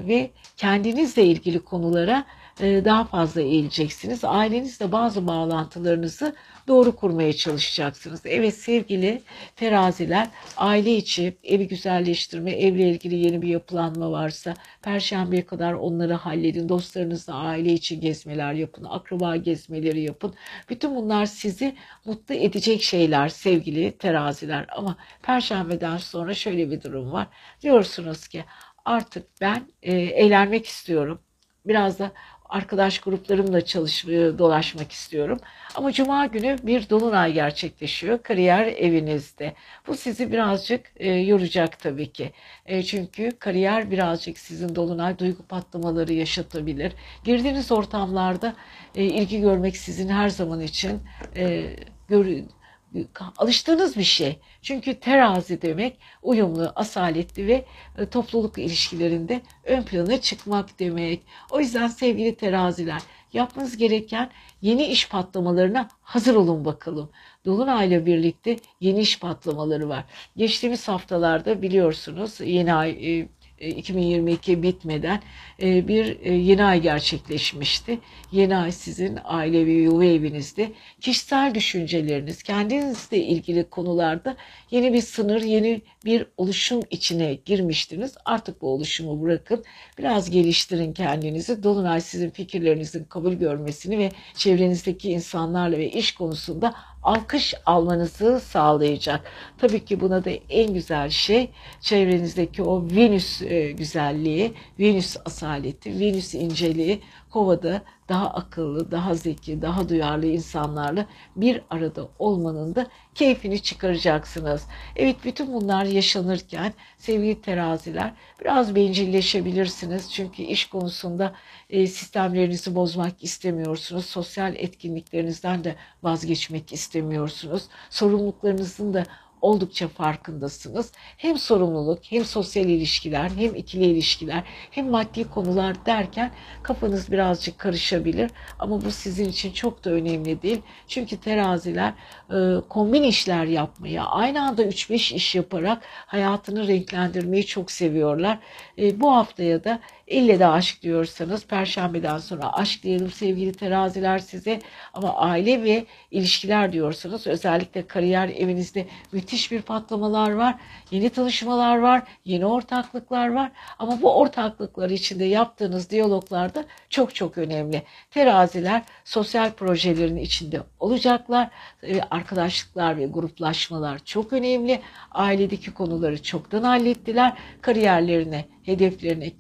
Ve kendinizle ilgili konulara daha fazla eğileceksiniz. Ailenizle bazı bağlantılarınızı doğru kurmaya çalışacaksınız. Evet sevgili teraziler aile içi evi güzelleştirme, evle ilgili yeni bir yapılanma varsa perşembeye kadar onları halledin. Dostlarınızla aile içi gezmeler yapın, akraba gezmeleri yapın. Bütün bunlar sizi mutlu edecek şeyler sevgili teraziler. Ama perşembeden sonra şöyle bir durum var. Diyorsunuz ki artık ben e, eğlenmek istiyorum. Biraz da arkadaş gruplarımla çalışmaya dolaşmak istiyorum. Ama cuma günü bir dolunay gerçekleşiyor kariyer evinizde. Bu sizi birazcık e, yoracak tabii ki. E, çünkü kariyer birazcık sizin dolunay duygu patlamaları yaşatabilir. Girdiğiniz ortamlarda e, ilgi görmek sizin her zaman için e, gör, alıştığınız bir şey. Çünkü terazi demek uyumlu, asaletli ve e, topluluk ilişkilerinde ön plana çıkmak demek. O yüzden sevgili teraziler yapmanız gereken yeni iş patlamalarına hazır olun bakalım. Dolunay'la birlikte yeni iş patlamaları var. Geçtiğimiz haftalarda biliyorsunuz yeni ay e, 2022 e, bitmeden e, bir e, yeni ay gerçekleşmişti. Yeni ay sizin ailevi yuva evinizde kişisel düşünceleriniz, kendinizle ilgili konularda yeni bir sınır, yeni bir oluşum içine girmiştiniz. Artık bu oluşumu bırakın, biraz geliştirin kendinizi. Dolunay sizin fikirlerinizin kabul görmesini ve çevrenizdeki insanlarla ve iş konusunda alkış almanızı sağlayacak. Tabii ki buna da en güzel şey çevrenizdeki o Venüs e, güzelliği, Venüs asaleti, Venüs inceliği kovada daha akıllı, daha zeki, daha duyarlı insanlarla bir arada olmanın da keyfini çıkaracaksınız. Evet bütün bunlar yaşanırken sevgili teraziler biraz bencilleşebilirsiniz. Çünkü iş konusunda e, sistemlerinizi bozmak istemiyorsunuz. Sosyal etkinliklerinizden de vazgeçmek istemiyorsunuz. Sorumluluklarınızın da oldukça farkındasınız. Hem sorumluluk, hem sosyal ilişkiler, hem ikili ilişkiler, hem maddi konular derken kafanız birazcık karışabilir. Ama bu sizin için çok da önemli değil. Çünkü teraziler e, kombin işler yapmayı, aynı anda 3-5 iş yaparak hayatını renklendirmeyi çok seviyorlar. E, bu haftaya da İlle de aşk diyorsanız perşembeden sonra aşk diyelim sevgili teraziler size ama aile ve ilişkiler diyorsanız özellikle kariyer evinizde müthiş bir patlamalar var. Yeni tanışmalar var, yeni ortaklıklar var ama bu ortaklıklar içinde yaptığınız diyaloglarda çok çok önemli. Teraziler sosyal projelerin içinde olacaklar. Arkadaşlıklar ve gruplaşmalar çok önemli. Ailedeki konuları çoktan hallettiler. Kariyerlerine hedeflerine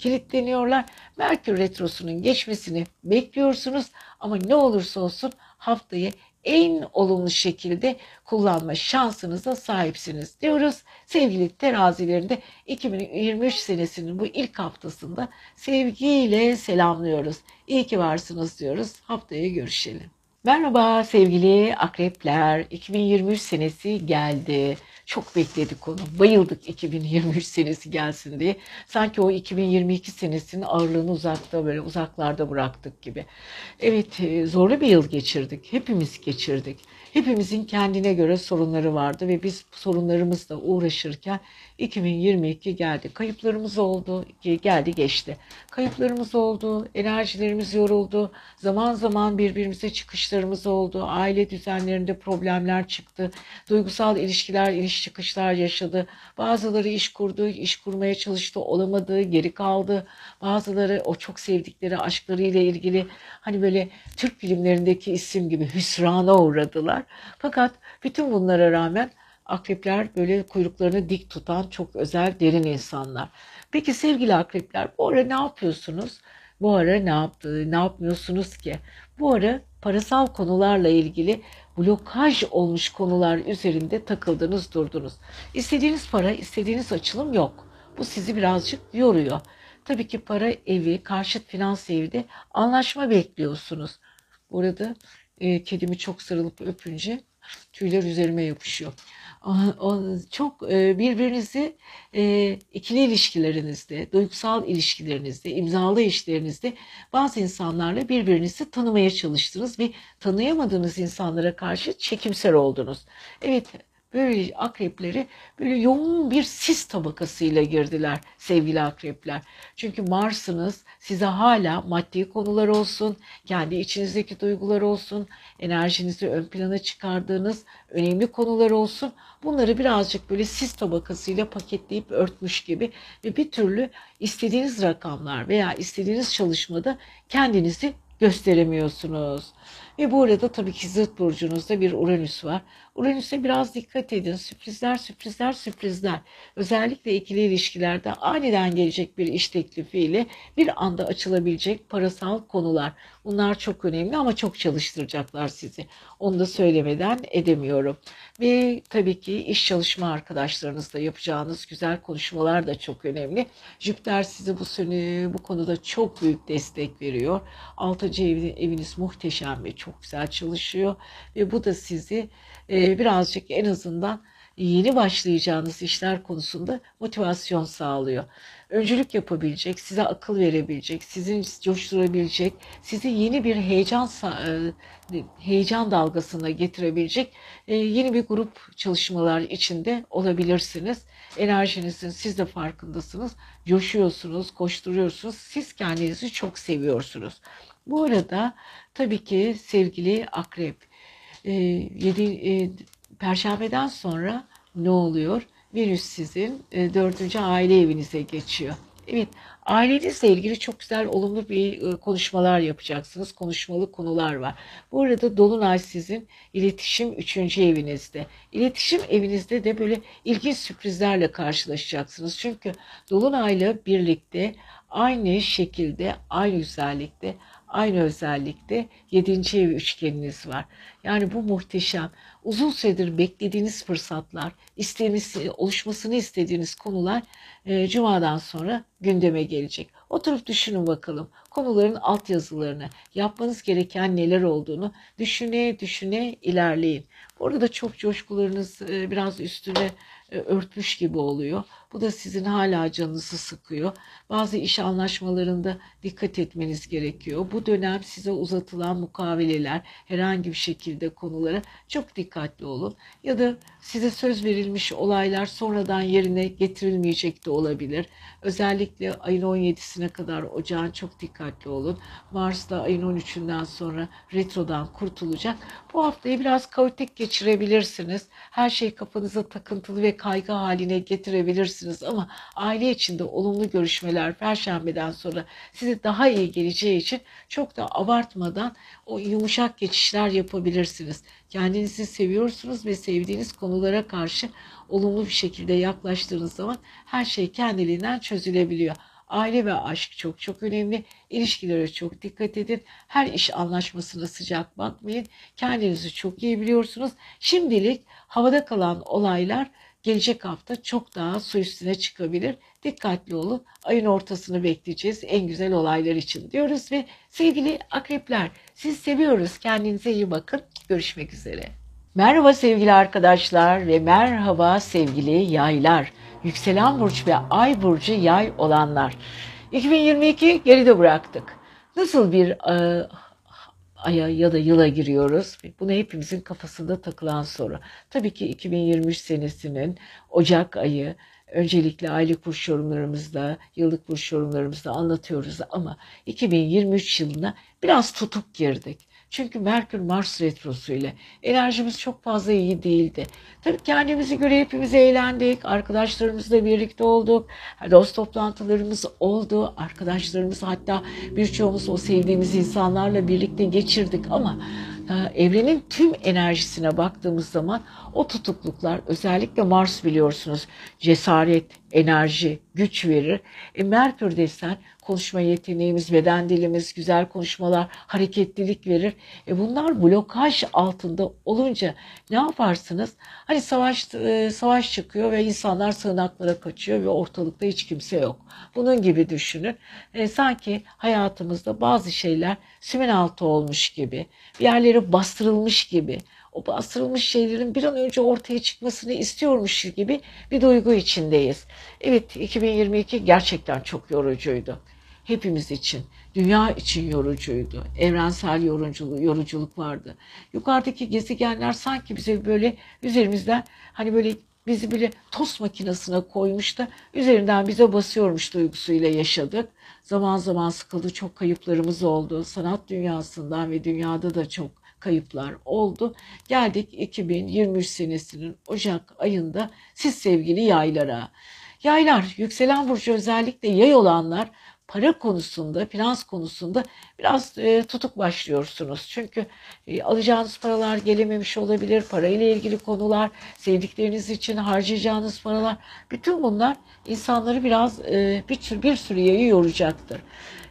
kilitleniyorlar. Merkür Retrosu'nun geçmesini bekliyorsunuz ama ne olursa olsun haftayı en olumlu şekilde kullanma şansınıza sahipsiniz diyoruz. Sevgili terazilerinde 2023 senesinin bu ilk haftasında sevgiyle selamlıyoruz. İyi ki varsınız diyoruz. Haftaya görüşelim. Merhaba sevgili akrepler. 2023 senesi geldi. Çok bekledik onu. Bayıldık 2023 senesi gelsin diye. Sanki o 2022 senesinin ağırlığını uzakta böyle uzaklarda bıraktık gibi. Evet e, zorlu bir yıl geçirdik. Hepimiz geçirdik. Hepimizin kendine göre sorunları vardı ve biz sorunlarımızla uğraşırken 2022 geldi. Kayıplarımız oldu, geldi geçti. Kayıplarımız oldu, enerjilerimiz yoruldu. Zaman zaman birbirimize çıkışlarımız oldu. Aile düzenlerinde problemler çıktı. Duygusal ilişkiler, iniş çıkışlar yaşadı. Bazıları iş kurdu, iş kurmaya çalıştı, olamadı, geri kaldı. Bazıları o çok sevdikleri aşklarıyla ilgili hani böyle Türk filmlerindeki isim gibi hüsrana uğradılar. Fakat bütün bunlara rağmen akrepler böyle kuyruklarını dik tutan çok özel derin insanlar. Peki sevgili akrepler bu ara ne yapıyorsunuz? Bu ara ne yaptı, ne yapmıyorsunuz ki? Bu ara parasal konularla ilgili blokaj olmuş konular üzerinde takıldınız durdunuz. İstediğiniz para, istediğiniz açılım yok. Bu sizi birazcık yoruyor. Tabii ki para evi, karşıt finans evde anlaşma bekliyorsunuz. Burada e, kedimi çok sarılıp öpünce tüyler üzerime yapışıyor. Çok e, birbirinizi e, ikili ilişkilerinizde, duygusal ilişkilerinizde, imzalı işlerinizde bazı insanlarla birbirinizi tanımaya çalıştınız ve tanıyamadığınız insanlara karşı çekimser oldunuz. Evet böyle akrepleri böyle yoğun bir sis tabakasıyla girdiler sevgili akrepler. Çünkü Mars'ınız size hala maddi konular olsun, kendi içinizdeki duygular olsun, enerjinizi ön plana çıkardığınız önemli konular olsun. Bunları birazcık böyle sis tabakasıyla paketleyip örtmüş gibi ve bir türlü istediğiniz rakamlar veya istediğiniz çalışmada kendinizi gösteremiyorsunuz. Ve bu arada tabii ki zıt burcunuzda bir Uranüs var. Uranüs'e biraz dikkat edin. Sürprizler, sürprizler, sürprizler. Özellikle ikili ilişkilerde aniden gelecek bir iş teklifiyle bir anda açılabilecek parasal konular. Bunlar çok önemli ama çok çalıştıracaklar sizi. Onu da söylemeden edemiyorum. Ve tabii ki iş çalışma arkadaşlarınızla yapacağınız güzel konuşmalar da çok önemli. Jüpiter size bu sene bu konuda çok büyük destek veriyor. Altıncı eviniz muhteşem ve çok güzel çalışıyor. Ve bu da sizi e, birazcık en azından yeni başlayacağınız işler konusunda motivasyon sağlıyor. Öncülük yapabilecek, size akıl verebilecek, sizin coşturabilecek, sizi yeni bir heyecan e, heyecan dalgasına getirebilecek e, yeni bir grup çalışmalar içinde olabilirsiniz. Enerjinizin siz de farkındasınız. Coşuyorsunuz, koşturuyorsunuz. Siz kendinizi çok seviyorsunuz. Bu arada tabii ki sevgili akrep 7 e, Perşembeden sonra ne oluyor? Venüs sizin e, dördüncü aile evinize geçiyor. Evet, ailenizle ilgili çok güzel, olumlu bir e, konuşmalar yapacaksınız. Konuşmalı konular var. Bu arada Dolunay sizin iletişim üçüncü evinizde. İletişim evinizde de böyle ilginç sürprizlerle karşılaşacaksınız. Çünkü Dolunay'la birlikte aynı şekilde, aynı güzellikte, aynı özellikte 7. ev üçgeniniz var. Yani bu muhteşem. Uzun süredir beklediğiniz fırsatlar, isteğiniz, oluşmasını istediğiniz konular e, Cuma'dan sonra gündeme gelecek. Oturup düşünün bakalım konuların altyazılarını, yapmanız gereken neler olduğunu düşüne düşüne ilerleyin. Bu arada çok coşkularınız e, biraz üstüne e, örtmüş gibi oluyor. Bu da sizin hala canınızı sıkıyor. Bazı iş anlaşmalarında dikkat etmeniz gerekiyor. Bu dönem size uzatılan mukaveleler, herhangi bir şekilde konulara çok dikkatli olun. Ya da size söz verilmiş olaylar sonradan yerine getirilmeyecek de olabilir. Özellikle ayın 17'sine kadar ocağın çok dikkatli olun. Mars da ayın 13'ünden sonra retrodan kurtulacak. Bu haftayı biraz kaotik geçirebilirsiniz. Her şey kafanıza takıntılı ve kaygı haline getirebilirsiniz ama aile içinde olumlu görüşmeler perşembeden sonra size daha iyi geleceği için çok da abartmadan o yumuşak geçişler yapabilirsiniz. Kendinizi seviyorsunuz ve sevdiğiniz konulara karşı olumlu bir şekilde yaklaştığınız zaman her şey kendiliğinden çözülebiliyor. Aile ve aşk çok çok önemli. İlişkilere çok dikkat edin. Her iş anlaşmasına sıcak bakmayın. Kendinizi çok iyi biliyorsunuz. Şimdilik havada kalan olaylar gelecek hafta çok daha su üstüne çıkabilir. Dikkatli olun. Ayın ortasını bekleyeceğiz en güzel olaylar için diyoruz ve sevgili akrepler siz seviyoruz. Kendinize iyi bakın. Görüşmek üzere. Merhaba sevgili arkadaşlar ve merhaba sevgili yaylar. Yükselen burç ve ay burcu yay olanlar. 2022 geride bıraktık. Nasıl bir e, aya ya da yıla giriyoruz? Bunu hepimizin kafasında takılan soru. Tabii ki 2023 senesinin Ocak ayı öncelikle aylık burç yorumlarımızda, yıllık burç yorumlarımızda anlatıyoruz ama 2023 yılına biraz tutuk girdik. Çünkü Merkür Mars retrosu ile enerjimiz çok fazla iyi değildi. Tabii kendimizi göre hepimiz eğlendik. Arkadaşlarımızla birlikte olduk. Dost toplantılarımız oldu. Arkadaşlarımız hatta birçoğumuz o sevdiğimiz insanlarla birlikte geçirdik ama e, evrenin tüm enerjisine baktığımız zaman o tutukluklar özellikle Mars biliyorsunuz cesaret, enerji, güç verir. E, Merkür desen konuşma yeteneğimiz, beden dilimiz, güzel konuşmalar, hareketlilik verir. E bunlar blokaj altında olunca ne yaparsınız? Hani savaş e, savaş çıkıyor ve insanlar sığınaklara kaçıyor ve ortalıkta hiç kimse yok. Bunun gibi düşünün. E, sanki hayatımızda bazı şeyler simin altı olmuş gibi, bir yerleri bastırılmış gibi o bastırılmış şeylerin bir an önce ortaya çıkmasını istiyormuş gibi bir duygu içindeyiz. Evet 2022 gerçekten çok yorucuydu. hepimiz için, dünya için yorucuydu. Evrensel yoruculuk, yoruculuk vardı. Yukarıdaki gezegenler sanki bize böyle üzerimizden hani böyle bizi bile tost makinesine koymuş da üzerinden bize basıyormuş duygusuyla yaşadık. Zaman zaman sıkıldı, çok kayıplarımız oldu. Sanat dünyasından ve dünyada da çok kayıplar oldu. Geldik 2023 senesinin Ocak ayında siz sevgili yaylara. Yaylar, yükselen burcu özellikle yay olanlar para konusunda, finans konusunda biraz e, tutuk başlıyorsunuz. Çünkü e, alacağınız paralar gelememiş olabilir, parayla ilgili konular, sevdikleriniz için harcayacağınız paralar, bütün bunlar insanları biraz e, bir, tür, bir sürü yayı yoracaktır.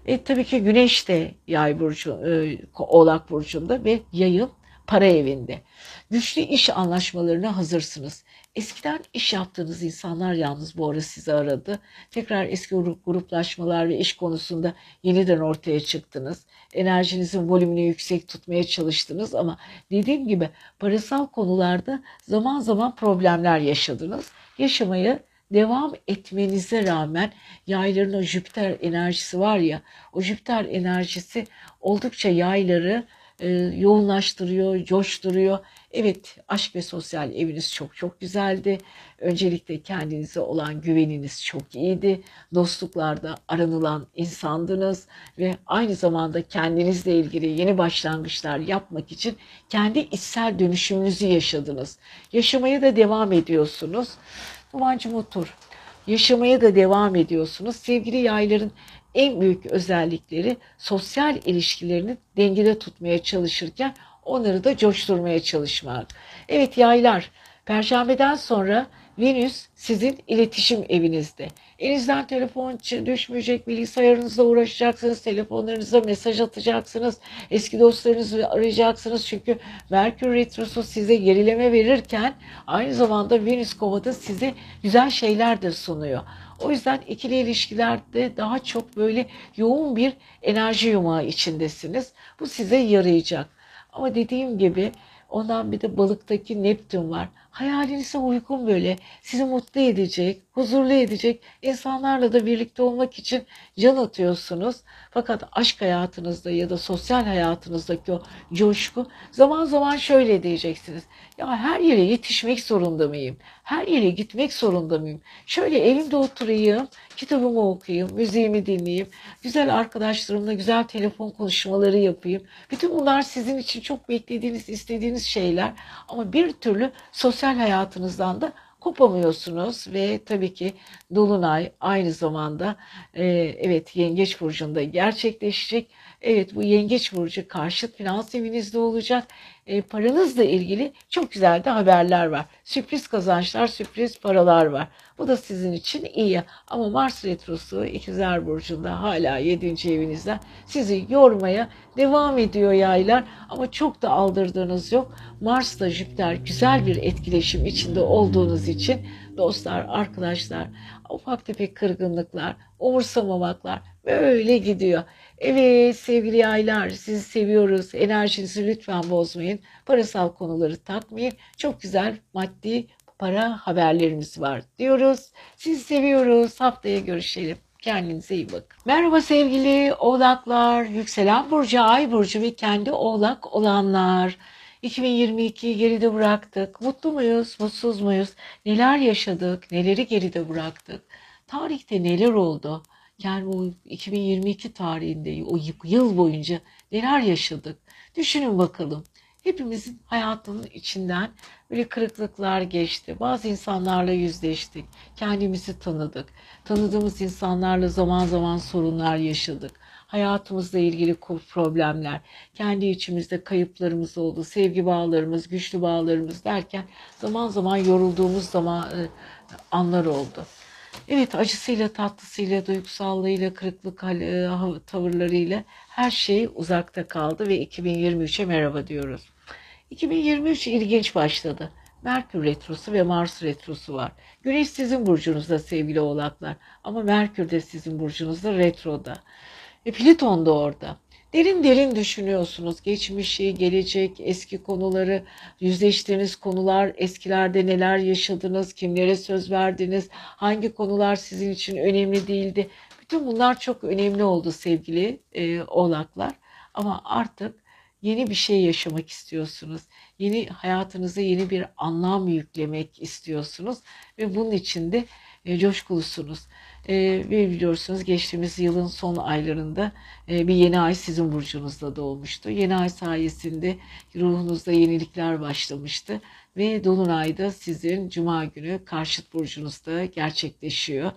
E, tabii ki Güneş de yay burcu, e, oğlak burcunda ve yayın para evinde. Güçlü iş anlaşmalarına hazırsınız. Eskiden iş yaptığınız insanlar yalnız bu ara sizi aradı. Tekrar eski gruplaşmalar ve iş konusunda yeniden ortaya çıktınız. Enerjinizin volümünü yüksek tutmaya çalıştınız ama dediğim gibi parasal konularda zaman zaman problemler yaşadınız. Yaşamaya devam etmenize rağmen yayların o Jüpiter enerjisi var ya o Jüpiter enerjisi oldukça yayları e, yoğunlaştırıyor, coşturuyor. Evet, aşk ve sosyal eviniz çok çok güzeldi. Öncelikle kendinize olan güveniniz çok iyiydi. Dostluklarda aranılan insandınız ve aynı zamanda kendinizle ilgili yeni başlangıçlar yapmak için kendi içsel dönüşümünüzü yaşadınız. Yaşamaya da devam ediyorsunuz. Kumancım otur. Yaşamaya da devam ediyorsunuz. Sevgili yayların en büyük özellikleri sosyal ilişkilerini dengede tutmaya çalışırken onları da coşturmaya çalışmak. Evet yaylar, perşembeden sonra Venüs sizin iletişim evinizde. Elinizden telefon düşmeyecek, bilgisayarınızla uğraşacaksınız, telefonlarınıza mesaj atacaksınız, eski dostlarınızı arayacaksınız. Çünkü Merkür Retrosu size gerileme verirken aynı zamanda Venüs Kova'da size güzel şeyler de sunuyor. O yüzden ikili ilişkilerde daha çok böyle yoğun bir enerji yumağı içindesiniz. Bu size yarayacak. Ama dediğim gibi ondan bir de balıktaki Neptün var. Hayalinize uygun böyle sizi mutlu edecek, huzurlu edecek insanlarla da birlikte olmak için can atıyorsunuz. Fakat aşk hayatınızda ya da sosyal hayatınızdaki o coşku zaman zaman şöyle diyeceksiniz. Ya her yere yetişmek zorunda mıyım? Her yere gitmek zorunda mıyım? Şöyle evimde oturayım, kitabımı okuyayım, müziğimi dinleyeyim, güzel arkadaşlarımla güzel telefon konuşmaları yapayım. Bütün bunlar sizin için çok beklediğiniz, istediğiniz şeyler ama bir türlü sosyal hayatınızdan da kopamıyorsunuz ve tabii ki Dolunay aynı zamanda e, evet Yengeç Burcu'nda gerçekleşecek. Evet bu Yengeç Burcu karşıt finans evinizde olacak. E, paranızla ilgili çok güzel de haberler var. Sürpriz kazançlar, sürpriz paralar var. Bu da sizin için iyi. Ama Mars Retrosu İkizler Burcu'nda hala 7. evinizde sizi yormaya devam ediyor yaylar. Ama çok da aldırdığınız yok. Mars'la Jüpiter güzel bir etkileşim içinde olduğunuz için dostlar, arkadaşlar, ufak tefek kırgınlıklar, umursamamaklar böyle gidiyor. Evet sevgili yaylar sizi seviyoruz. Enerjinizi lütfen bozmayın. Parasal konuları takmayın. Çok güzel maddi para haberlerimiz var diyoruz. Sizi seviyoruz. Haftaya görüşelim. Kendinize iyi bakın. Merhaba sevgili oğlaklar, yükselen burcu, ay burcu ve kendi oğlak olanlar. 2022'yi geride bıraktık. Mutlu muyuz, mutsuz muyuz? Neler yaşadık, neleri geride bıraktık? Tarihte neler oldu? Yani o 2022 tarihinde o yıl boyunca neler yaşadık? Düşünün bakalım. Hepimizin hayatının içinden böyle kırıklıklar geçti. Bazı insanlarla yüzleştik. Kendimizi tanıdık. Tanıdığımız insanlarla zaman zaman sorunlar yaşadık. Hayatımızla ilgili problemler, kendi içimizde kayıplarımız oldu, sevgi bağlarımız, güçlü bağlarımız derken zaman zaman yorulduğumuz zaman e, anlar oldu. Evet acısıyla, tatlısıyla, duygusallığıyla, kırıklık e, tavırlarıyla her şey uzakta kaldı ve 2023'e merhaba diyoruz. 2023 ilginç başladı. Merkür Retrosu ve Mars Retrosu var. Güneş sizin burcunuzda sevgili oğlaklar ama Merkür de sizin burcunuzda retroda. E, Plüton da orada. Derin derin düşünüyorsunuz. Geçmişi, gelecek, eski konuları, yüzleştiğiniz konular, eskilerde neler yaşadınız, kimlere söz verdiniz, hangi konular sizin için önemli değildi. Bütün bunlar çok önemli oldu sevgili e, oğlaklar. Ama artık yeni bir şey yaşamak istiyorsunuz. Yeni hayatınıza yeni bir anlam yüklemek istiyorsunuz ve bunun için de e, coşkulusunuz. E, ve biliyorsunuz geçtiğimiz yılın son aylarında e, bir yeni ay sizin burcunuzda doğmuştu. Yeni ay sayesinde ruhunuzda yenilikler başlamıştı ve dolunayda sizin cuma günü karşıt burcunuzda gerçekleşiyor.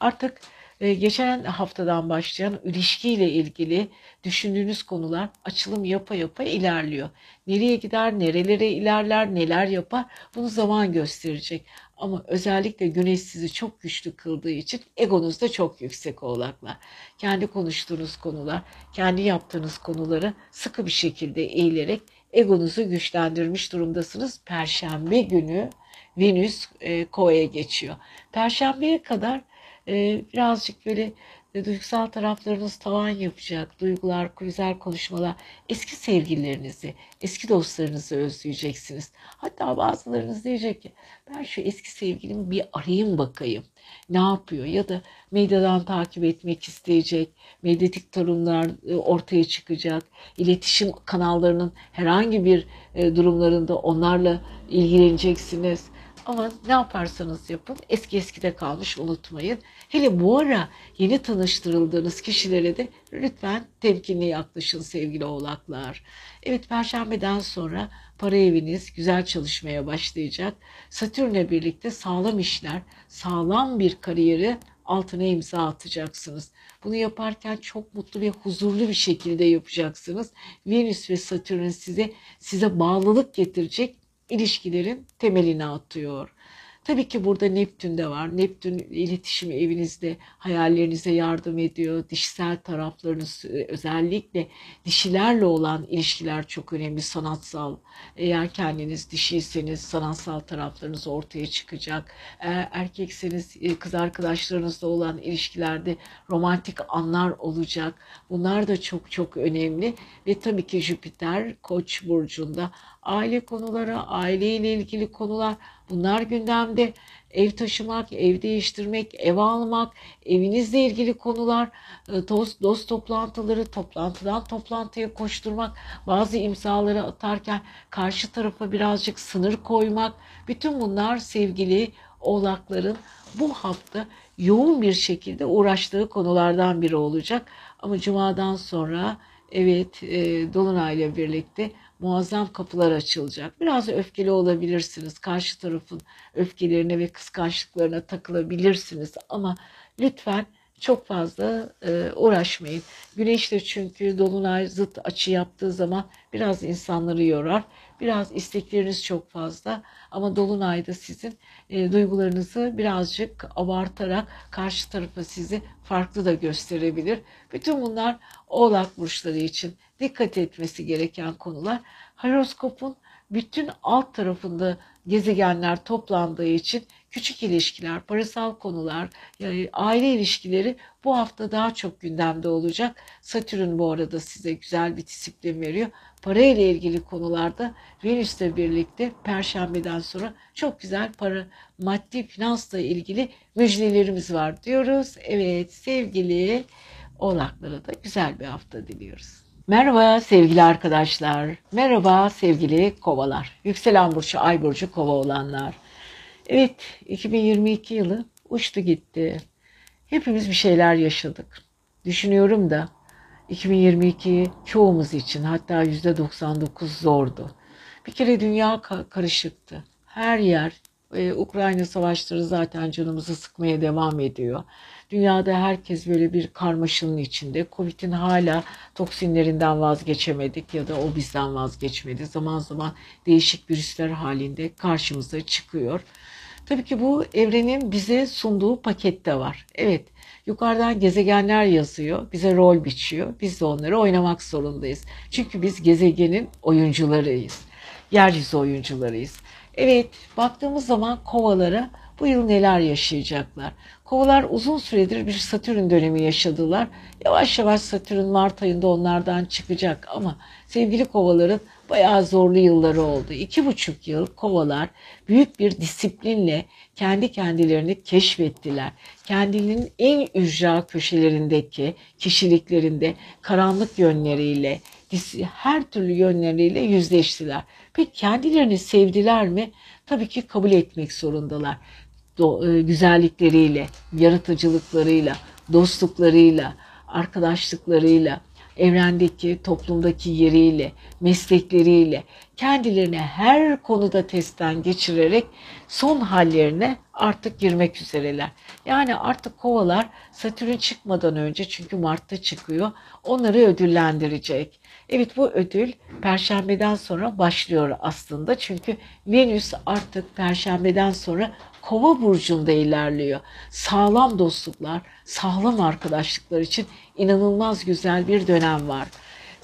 Artık e, geçen haftadan başlayan ilişkiyle ilgili düşündüğünüz konular açılım yapa yapa ilerliyor. Nereye gider, nerelere ilerler, neler yapar bunu zaman gösterecek. Ama özellikle güneş sizi çok güçlü kıldığı için egonuz da çok yüksek oğlaklar. Kendi konuştuğunuz konular, kendi yaptığınız konuları sıkı bir şekilde eğilerek egonuzu güçlendirmiş durumdasınız. Perşembe günü Venüs e, Kova'ya geçiyor. Perşembeye kadar e, birazcık böyle e, duygusal taraflarınız tavan yapacak. Duygular, güzel konuşmalar, eski sevgililerinizi, eski dostlarınızı özleyeceksiniz. Hatta bazılarınız diyecek ki ben şu eski sevgilimi bir arayayım bakayım. Ne yapıyor? Ya da medyadan takip etmek isteyecek. Medyatik durumlar e, ortaya çıkacak. İletişim kanallarının herhangi bir e, durumlarında onlarla ilgileneceksiniz. Ama ne yaparsanız yapın eski eskide kalmış unutmayın. Hele bu ara yeni tanıştırıldığınız kişilere de lütfen temkinli yaklaşın sevgili oğlaklar. Evet perşembeden sonra para eviniz güzel çalışmaya başlayacak. Satürn'le birlikte sağlam işler, sağlam bir kariyeri altına imza atacaksınız. Bunu yaparken çok mutlu ve huzurlu bir şekilde yapacaksınız. Venüs ve Satürn size size bağlılık getirecek ilişkilerin temelini atıyor. Tabii ki burada Neptün de var. Neptün iletişim evinizde hayallerinize yardım ediyor. Dişsel taraflarınız özellikle dişilerle olan ilişkiler çok önemli sanatsal. Eğer kendiniz dişiyseniz sanatsal taraflarınız ortaya çıkacak. Eğer erkekseniz e, kız arkadaşlarınızla olan ilişkilerde romantik anlar olacak. Bunlar da çok çok önemli. Ve tabii ki Jüpiter Koç burcunda aile konuları, aileyle ilgili konular bunlar gündemde. Ev taşımak, ev değiştirmek, ev almak, evinizle ilgili konular, e, dost, dost toplantıları, toplantıdan toplantıya koşturmak, bazı imzaları atarken karşı tarafa birazcık sınır koymak. Bütün bunlar sevgili oğlakların bu hafta yoğun bir şekilde uğraştığı konulardan biri olacak. Ama cumadan sonra evet e, Dolunay'la birlikte muazzam kapılar açılacak. Biraz öfkeli olabilirsiniz. Karşı tarafın öfkelerine ve kıskançlıklarına takılabilirsiniz. Ama lütfen çok fazla e, uğraşmayın. Güneş de çünkü dolunay zıt açı yaptığı zaman biraz insanları yorar. Biraz istekleriniz çok fazla ama dolunayda sizin e, duygularınızı birazcık abartarak karşı tarafa sizi farklı da gösterebilir. Bütün bunlar oğlak burçları için dikkat etmesi gereken konular. Horoskopun bütün alt tarafında gezegenler toplandığı için küçük ilişkiler, parasal konular, yani aile ilişkileri bu hafta daha çok gündemde olacak. Satürn bu arada size güzel bir disiplin veriyor. Para ile ilgili konularda Venüs'le birlikte Perşembeden sonra çok güzel para, maddi, finansla ilgili müjdelerimiz var diyoruz. Evet sevgili oğlaklara da güzel bir hafta diliyoruz. Merhaba sevgili arkadaşlar. Merhaba sevgili kovalar. Yükselen burcu, ay burcu kova olanlar. Evet 2022 yılı uçtu gitti. Hepimiz bir şeyler yaşadık. Düşünüyorum da 2022 çoğumuz için hatta %99 zordu. Bir kere dünya karışıktı. Her yer ee, Ukrayna savaşları zaten canımızı sıkmaya devam ediyor. Dünyada herkes böyle bir karmaşanın içinde. Covid'in hala toksinlerinden vazgeçemedik ya da o bizden vazgeçmedi. Zaman zaman değişik virüsler halinde karşımıza çıkıyor. Tabii ki bu evrenin bize sunduğu pakette var. Evet, yukarıdan gezegenler yazıyor, bize rol biçiyor. Biz de onları oynamak zorundayız. Çünkü biz gezegenin oyuncularıyız. Yeryüzü oyuncularıyız. Evet, baktığımız zaman kovalara bu yıl neler yaşayacaklar? Kovalar uzun süredir bir Satürn dönemi yaşadılar. Yavaş yavaş Satürn Mart ayında onlardan çıkacak ama sevgili kovaların bayağı zorlu yılları oldu. İki buçuk yıl kovalar büyük bir disiplinle kendi kendilerini keşfettiler. Kendilerinin en ücra köşelerindeki kişiliklerinde karanlık yönleriyle, her türlü yönleriyle yüzleştiler. Peki kendilerini sevdiler mi? Tabii ki kabul etmek zorundalar. E, güzellikleriyle, yaratıcılıklarıyla, dostluklarıyla, arkadaşlıklarıyla, evrendeki, toplumdaki yeriyle, meslekleriyle kendilerini her konuda testten geçirerek son hallerine artık girmek üzereler. Yani artık kovalar Satürn çıkmadan önce çünkü Mart'ta çıkıyor onları ödüllendirecek. Evet bu ödül Perşembeden sonra başlıyor aslında. Çünkü Venüs artık Perşembeden sonra Kova burcunda ilerliyor. Sağlam dostluklar, sağlam arkadaşlıklar için inanılmaz güzel bir dönem var.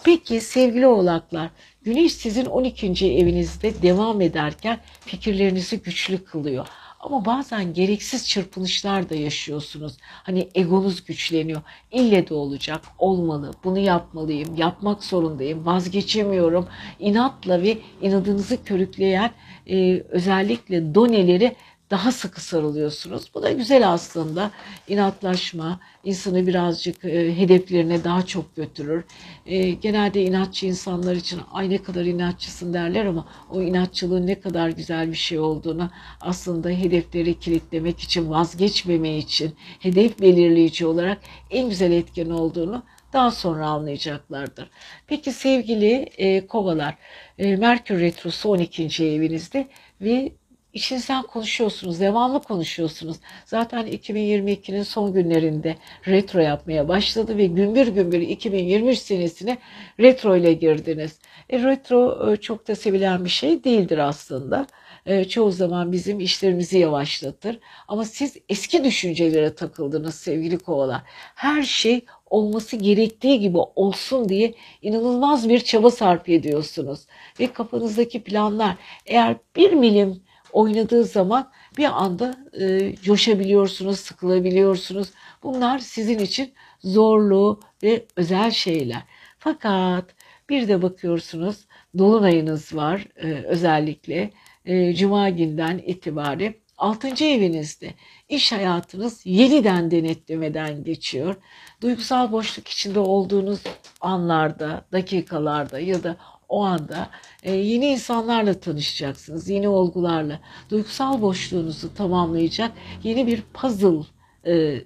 Peki sevgili oğlaklar, Güneş sizin 12. evinizde devam ederken fikirlerinizi güçlü kılıyor. Ama bazen gereksiz çırpınışlar da yaşıyorsunuz. Hani egonuz güçleniyor. İlle de olacak, olmalı, bunu yapmalıyım, yapmak zorundayım, vazgeçemiyorum. İnatla ve inadınızı körükleyen e, özellikle doneleri daha sıkı sarılıyorsunuz. Bu da güzel aslında. İnatlaşma insanı birazcık e, hedeflerine daha çok götürür. E, genelde inatçı insanlar için ay ne kadar inatçısın derler ama o inatçılığın ne kadar güzel bir şey olduğunu aslında hedefleri kilitlemek için, vazgeçmeme için, hedef belirleyici olarak en güzel etken olduğunu daha sonra anlayacaklardır. Peki sevgili e, kovalar, e, Merkür Retrosu 12. evinizde ve İçinizden konuşuyorsunuz, devamlı konuşuyorsunuz. Zaten 2022'nin son günlerinde retro yapmaya başladı ve gümbür gümbür 2023 senesine retro ile girdiniz. E, retro e, çok da sevilen bir şey değildir aslında. E, çoğu zaman bizim işlerimizi yavaşlatır. Ama siz eski düşüncelere takıldınız sevgili kovalar. Her şey olması gerektiği gibi olsun diye inanılmaz bir çaba sarf ediyorsunuz. Ve kafanızdaki planlar eğer bir milim oynadığı zaman bir anda e, coşabiliyorsunuz, sıkılabiliyorsunuz. Bunlar sizin için zorlu ve özel şeyler. Fakat bir de bakıyorsunuz dolunayınız var e, özellikle e, cuma günden itibaren 6. evinizde iş hayatınız yeniden denetlemeden geçiyor. Duygusal boşluk içinde olduğunuz anlarda, dakikalarda ya da o anda e, yeni insanlarla tanışacaksınız, yeni olgularla. Duygusal boşluğunuzu tamamlayacak yeni bir puzzle e,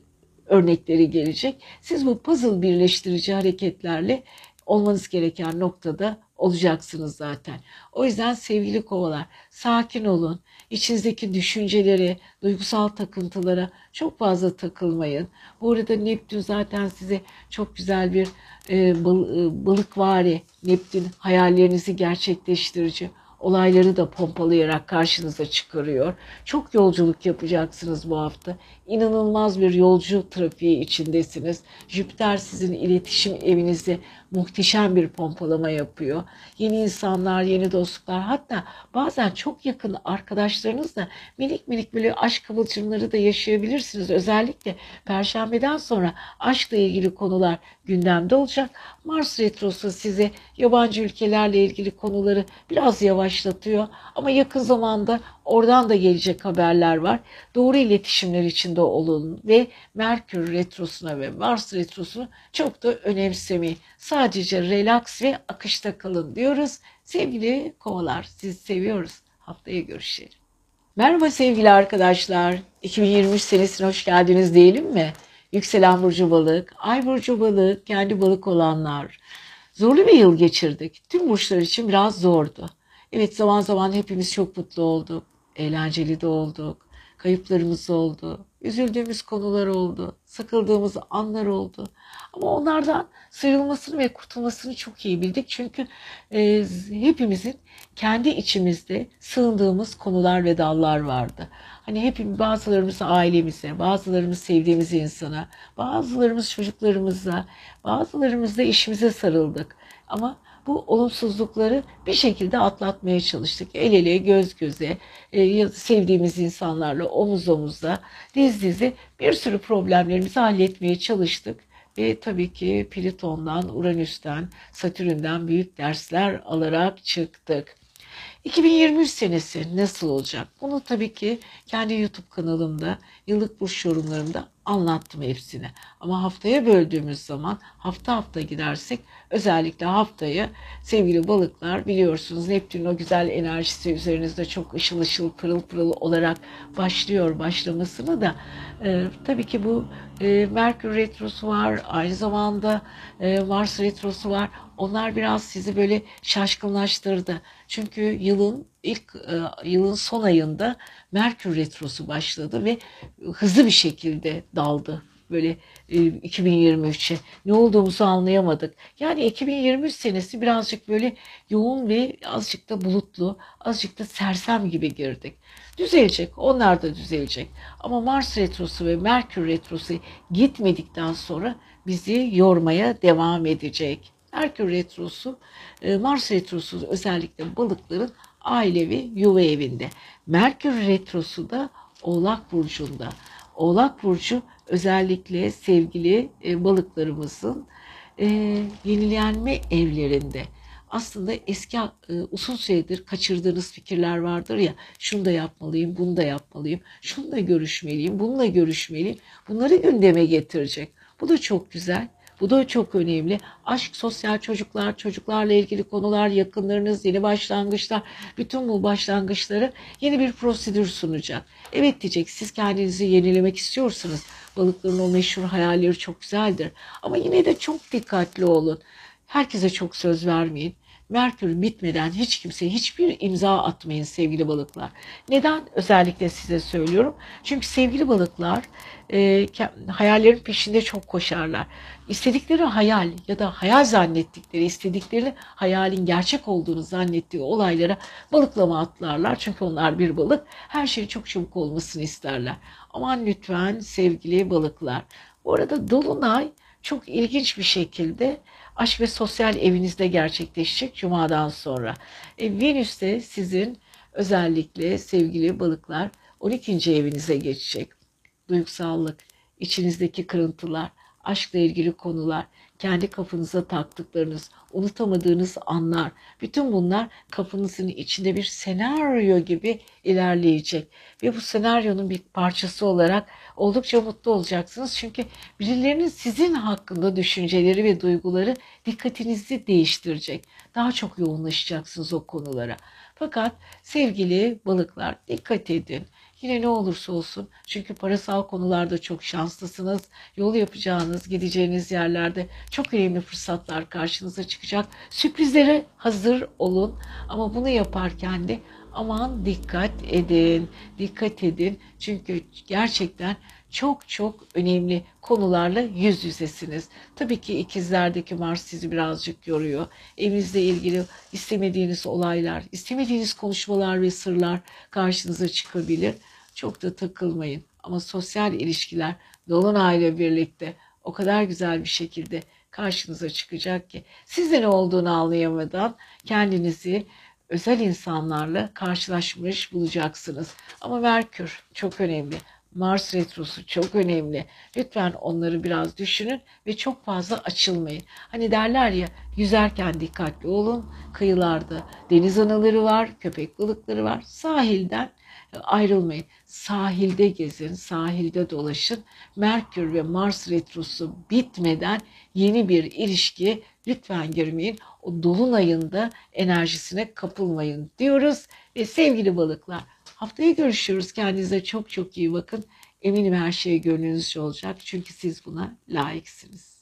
örnekleri gelecek. Siz bu puzzle birleştirici hareketlerle olmanız gereken noktada olacaksınız zaten. O yüzden sevgili kovalar sakin olun. İçinizdeki düşüncelere, duygusal takıntılara çok fazla takılmayın. Bu arada Neptün zaten size çok güzel bir e, e, balıkvari Neptün hayallerinizi gerçekleştirici olayları da pompalayarak karşınıza çıkarıyor. Çok yolculuk yapacaksınız bu hafta. İnanılmaz bir yolcu trafiği içindesiniz. Jüpiter sizin iletişim evinizde muhteşem bir pompalama yapıyor. Yeni insanlar, yeni dostluklar hatta bazen çok yakın arkadaşlarınızla minik minik böyle aşk kıvılcımları da yaşayabilirsiniz. Özellikle perşembeden sonra aşkla ilgili konular gündemde olacak. Mars retrosu size yabancı ülkelerle ilgili konuları biraz yavaşlatıyor ama yakın zamanda oradan da gelecek haberler var. Doğru iletişimler içinde olun ve Merkür retrosuna ve Mars retrosunu çok da önemsemeyin. Sadece relax ve akışta kalın diyoruz. Sevgili kovalar sizi seviyoruz. Haftaya görüşelim. Merhaba sevgili arkadaşlar. 2023 senesine hoş geldiniz diyelim mi? Yükselen burcu balık, ay burcu balık, kendi balık olanlar. Zorlu bir yıl geçirdik. Tüm burçlar için biraz zordu. Evet zaman zaman hepimiz çok mutlu olduk. Eğlenceli de olduk. Kayıplarımız oldu. Üzüldüğümüz konular oldu. Sıkıldığımız anlar oldu. Ama onlardan sıyrılmasını ve kurtulmasını çok iyi bildik. Çünkü e, hepimizin kendi içimizde sığındığımız konular ve dallar vardı. Hani hep bazılarımız ailemize, bazılarımız sevdiğimiz insana, bazılarımız çocuklarımıza, bazılarımız da işimize sarıldık. Ama bu olumsuzlukları bir şekilde atlatmaya çalıştık. El ele, göz göze, e, sevdiğimiz insanlarla omuz omuza, diz dize bir sürü problemlerimizi halletmeye çalıştık. Ve tabii ki Plüton'dan, Uranüs'ten, Satürn'den büyük dersler alarak çıktık. 2023 senesi nasıl olacak? Bunu tabii ki kendi YouTube kanalımda, yıllık burç yorumlarımda anlattım hepsini. Ama haftaya böldüğümüz zaman hafta hafta gidersek özellikle haftayı sevgili balıklar biliyorsunuz Neptün'ün o güzel enerjisi üzerinizde çok ışıl ışıl pırıl pırıl olarak başlıyor başlamasını da e, tabii ki bu e, Merkür Retrosu var aynı zamanda e, Mars Retrosu var. Onlar biraz sizi böyle şaşkınlaştırdı. Çünkü yılın ilk e, yılın son ayında Merkür Retrosu başladı ve hızlı bir şekilde daldı böyle 2023'e ne olduğumuzu anlayamadık. Yani 2023 senesi birazcık böyle yoğun ve azıcık da bulutlu, azıcık da sersem gibi girdik. Düzelecek, onlar da düzelecek. Ama Mars retrosu ve Merkür retrosu gitmedikten sonra bizi yormaya devam edecek. Merkür retrosu, e, Mars retrosu özellikle balıkların ailevi yuva evinde. Merkür retrosu da Oğlak burcunda. Oğlak burcu özellikle sevgili e, balıklarımızın e, yenilenme evlerinde. Aslında eski e, uzun süredir kaçırdığınız fikirler vardır ya şunu da yapmalıyım, bunu da yapmalıyım, şunu da görüşmeliyim, bununla görüşmeliyim. Bunları gündeme getirecek. Bu da çok güzel. Bu da çok önemli. Aşk, sosyal çocuklar, çocuklarla ilgili konular, yakınlarınız, yeni başlangıçlar, bütün bu başlangıçları yeni bir prosedür sunacak. Evet diyecek siz kendinizi yenilemek istiyorsunuz. Balıkların o meşhur hayalleri çok güzeldir. Ama yine de çok dikkatli olun. Herkese çok söz vermeyin. Merkür bitmeden hiç kimseye hiçbir imza atmayın sevgili balıklar. Neden özellikle size söylüyorum? Çünkü sevgili balıklar e, hayallerin peşinde çok koşarlar. İstedikleri hayal ya da hayal zannettikleri, istedikleri hayalin gerçek olduğunu zannettiği olaylara balıklama atlarlar. Çünkü onlar bir balık. Her şey çok çabuk olmasını isterler. Aman lütfen sevgili balıklar. Bu arada Dolunay çok ilginç bir şekilde aşk ve sosyal evinizde gerçekleşecek Cuma'dan sonra. E, Venüs de sizin özellikle sevgili balıklar 12. evinize geçecek. Duygusallık, içinizdeki kırıntılar, aşkla ilgili konular, kendi kafanıza taktıklarınız, unutamadığınız anlar, bütün bunlar kafanızın içinde bir senaryo gibi ilerleyecek. Ve bu senaryonun bir parçası olarak oldukça mutlu olacaksınız. Çünkü birilerinin sizin hakkında düşünceleri ve duyguları dikkatinizi değiştirecek. Daha çok yoğunlaşacaksınız o konulara. Fakat sevgili balıklar dikkat edin. Yine ne olursa olsun çünkü parasal konularda çok şanslısınız. Yol yapacağınız, gideceğiniz yerlerde çok önemli fırsatlar karşınıza çıkacak. Sürprizlere hazır olun ama bunu yaparken de aman dikkat edin. Dikkat edin çünkü gerçekten çok çok önemli konularla yüz yüzesiniz. Tabii ki ikizlerdeki Mars sizi birazcık yoruyor. Evinizle ilgili istemediğiniz olaylar, istemediğiniz konuşmalar ve sırlar karşınıza çıkabilir. Çok da takılmayın. Ama sosyal ilişkiler Dolunay'la birlikte o kadar güzel bir şekilde karşınıza çıkacak ki siz de ne olduğunu anlayamadan kendinizi özel insanlarla karşılaşmış bulacaksınız. Ama Merkür çok önemli. Mars retrosu çok önemli. Lütfen onları biraz düşünün ve çok fazla açılmayın. Hani derler ya yüzerken dikkatli olun. Kıyılarda deniz anaları var, köpek balıkları var. Sahilden ayrılmayın. Sahilde gezin, sahilde dolaşın. Merkür ve Mars retrosu bitmeden yeni bir ilişki lütfen girmeyin. O dolunayında enerjisine kapılmayın diyoruz. Ve sevgili balıklar haftaya görüşürüz. Kendinize çok çok iyi bakın. Eminim her şey gönlünüzce olacak. Çünkü siz buna layıksınız.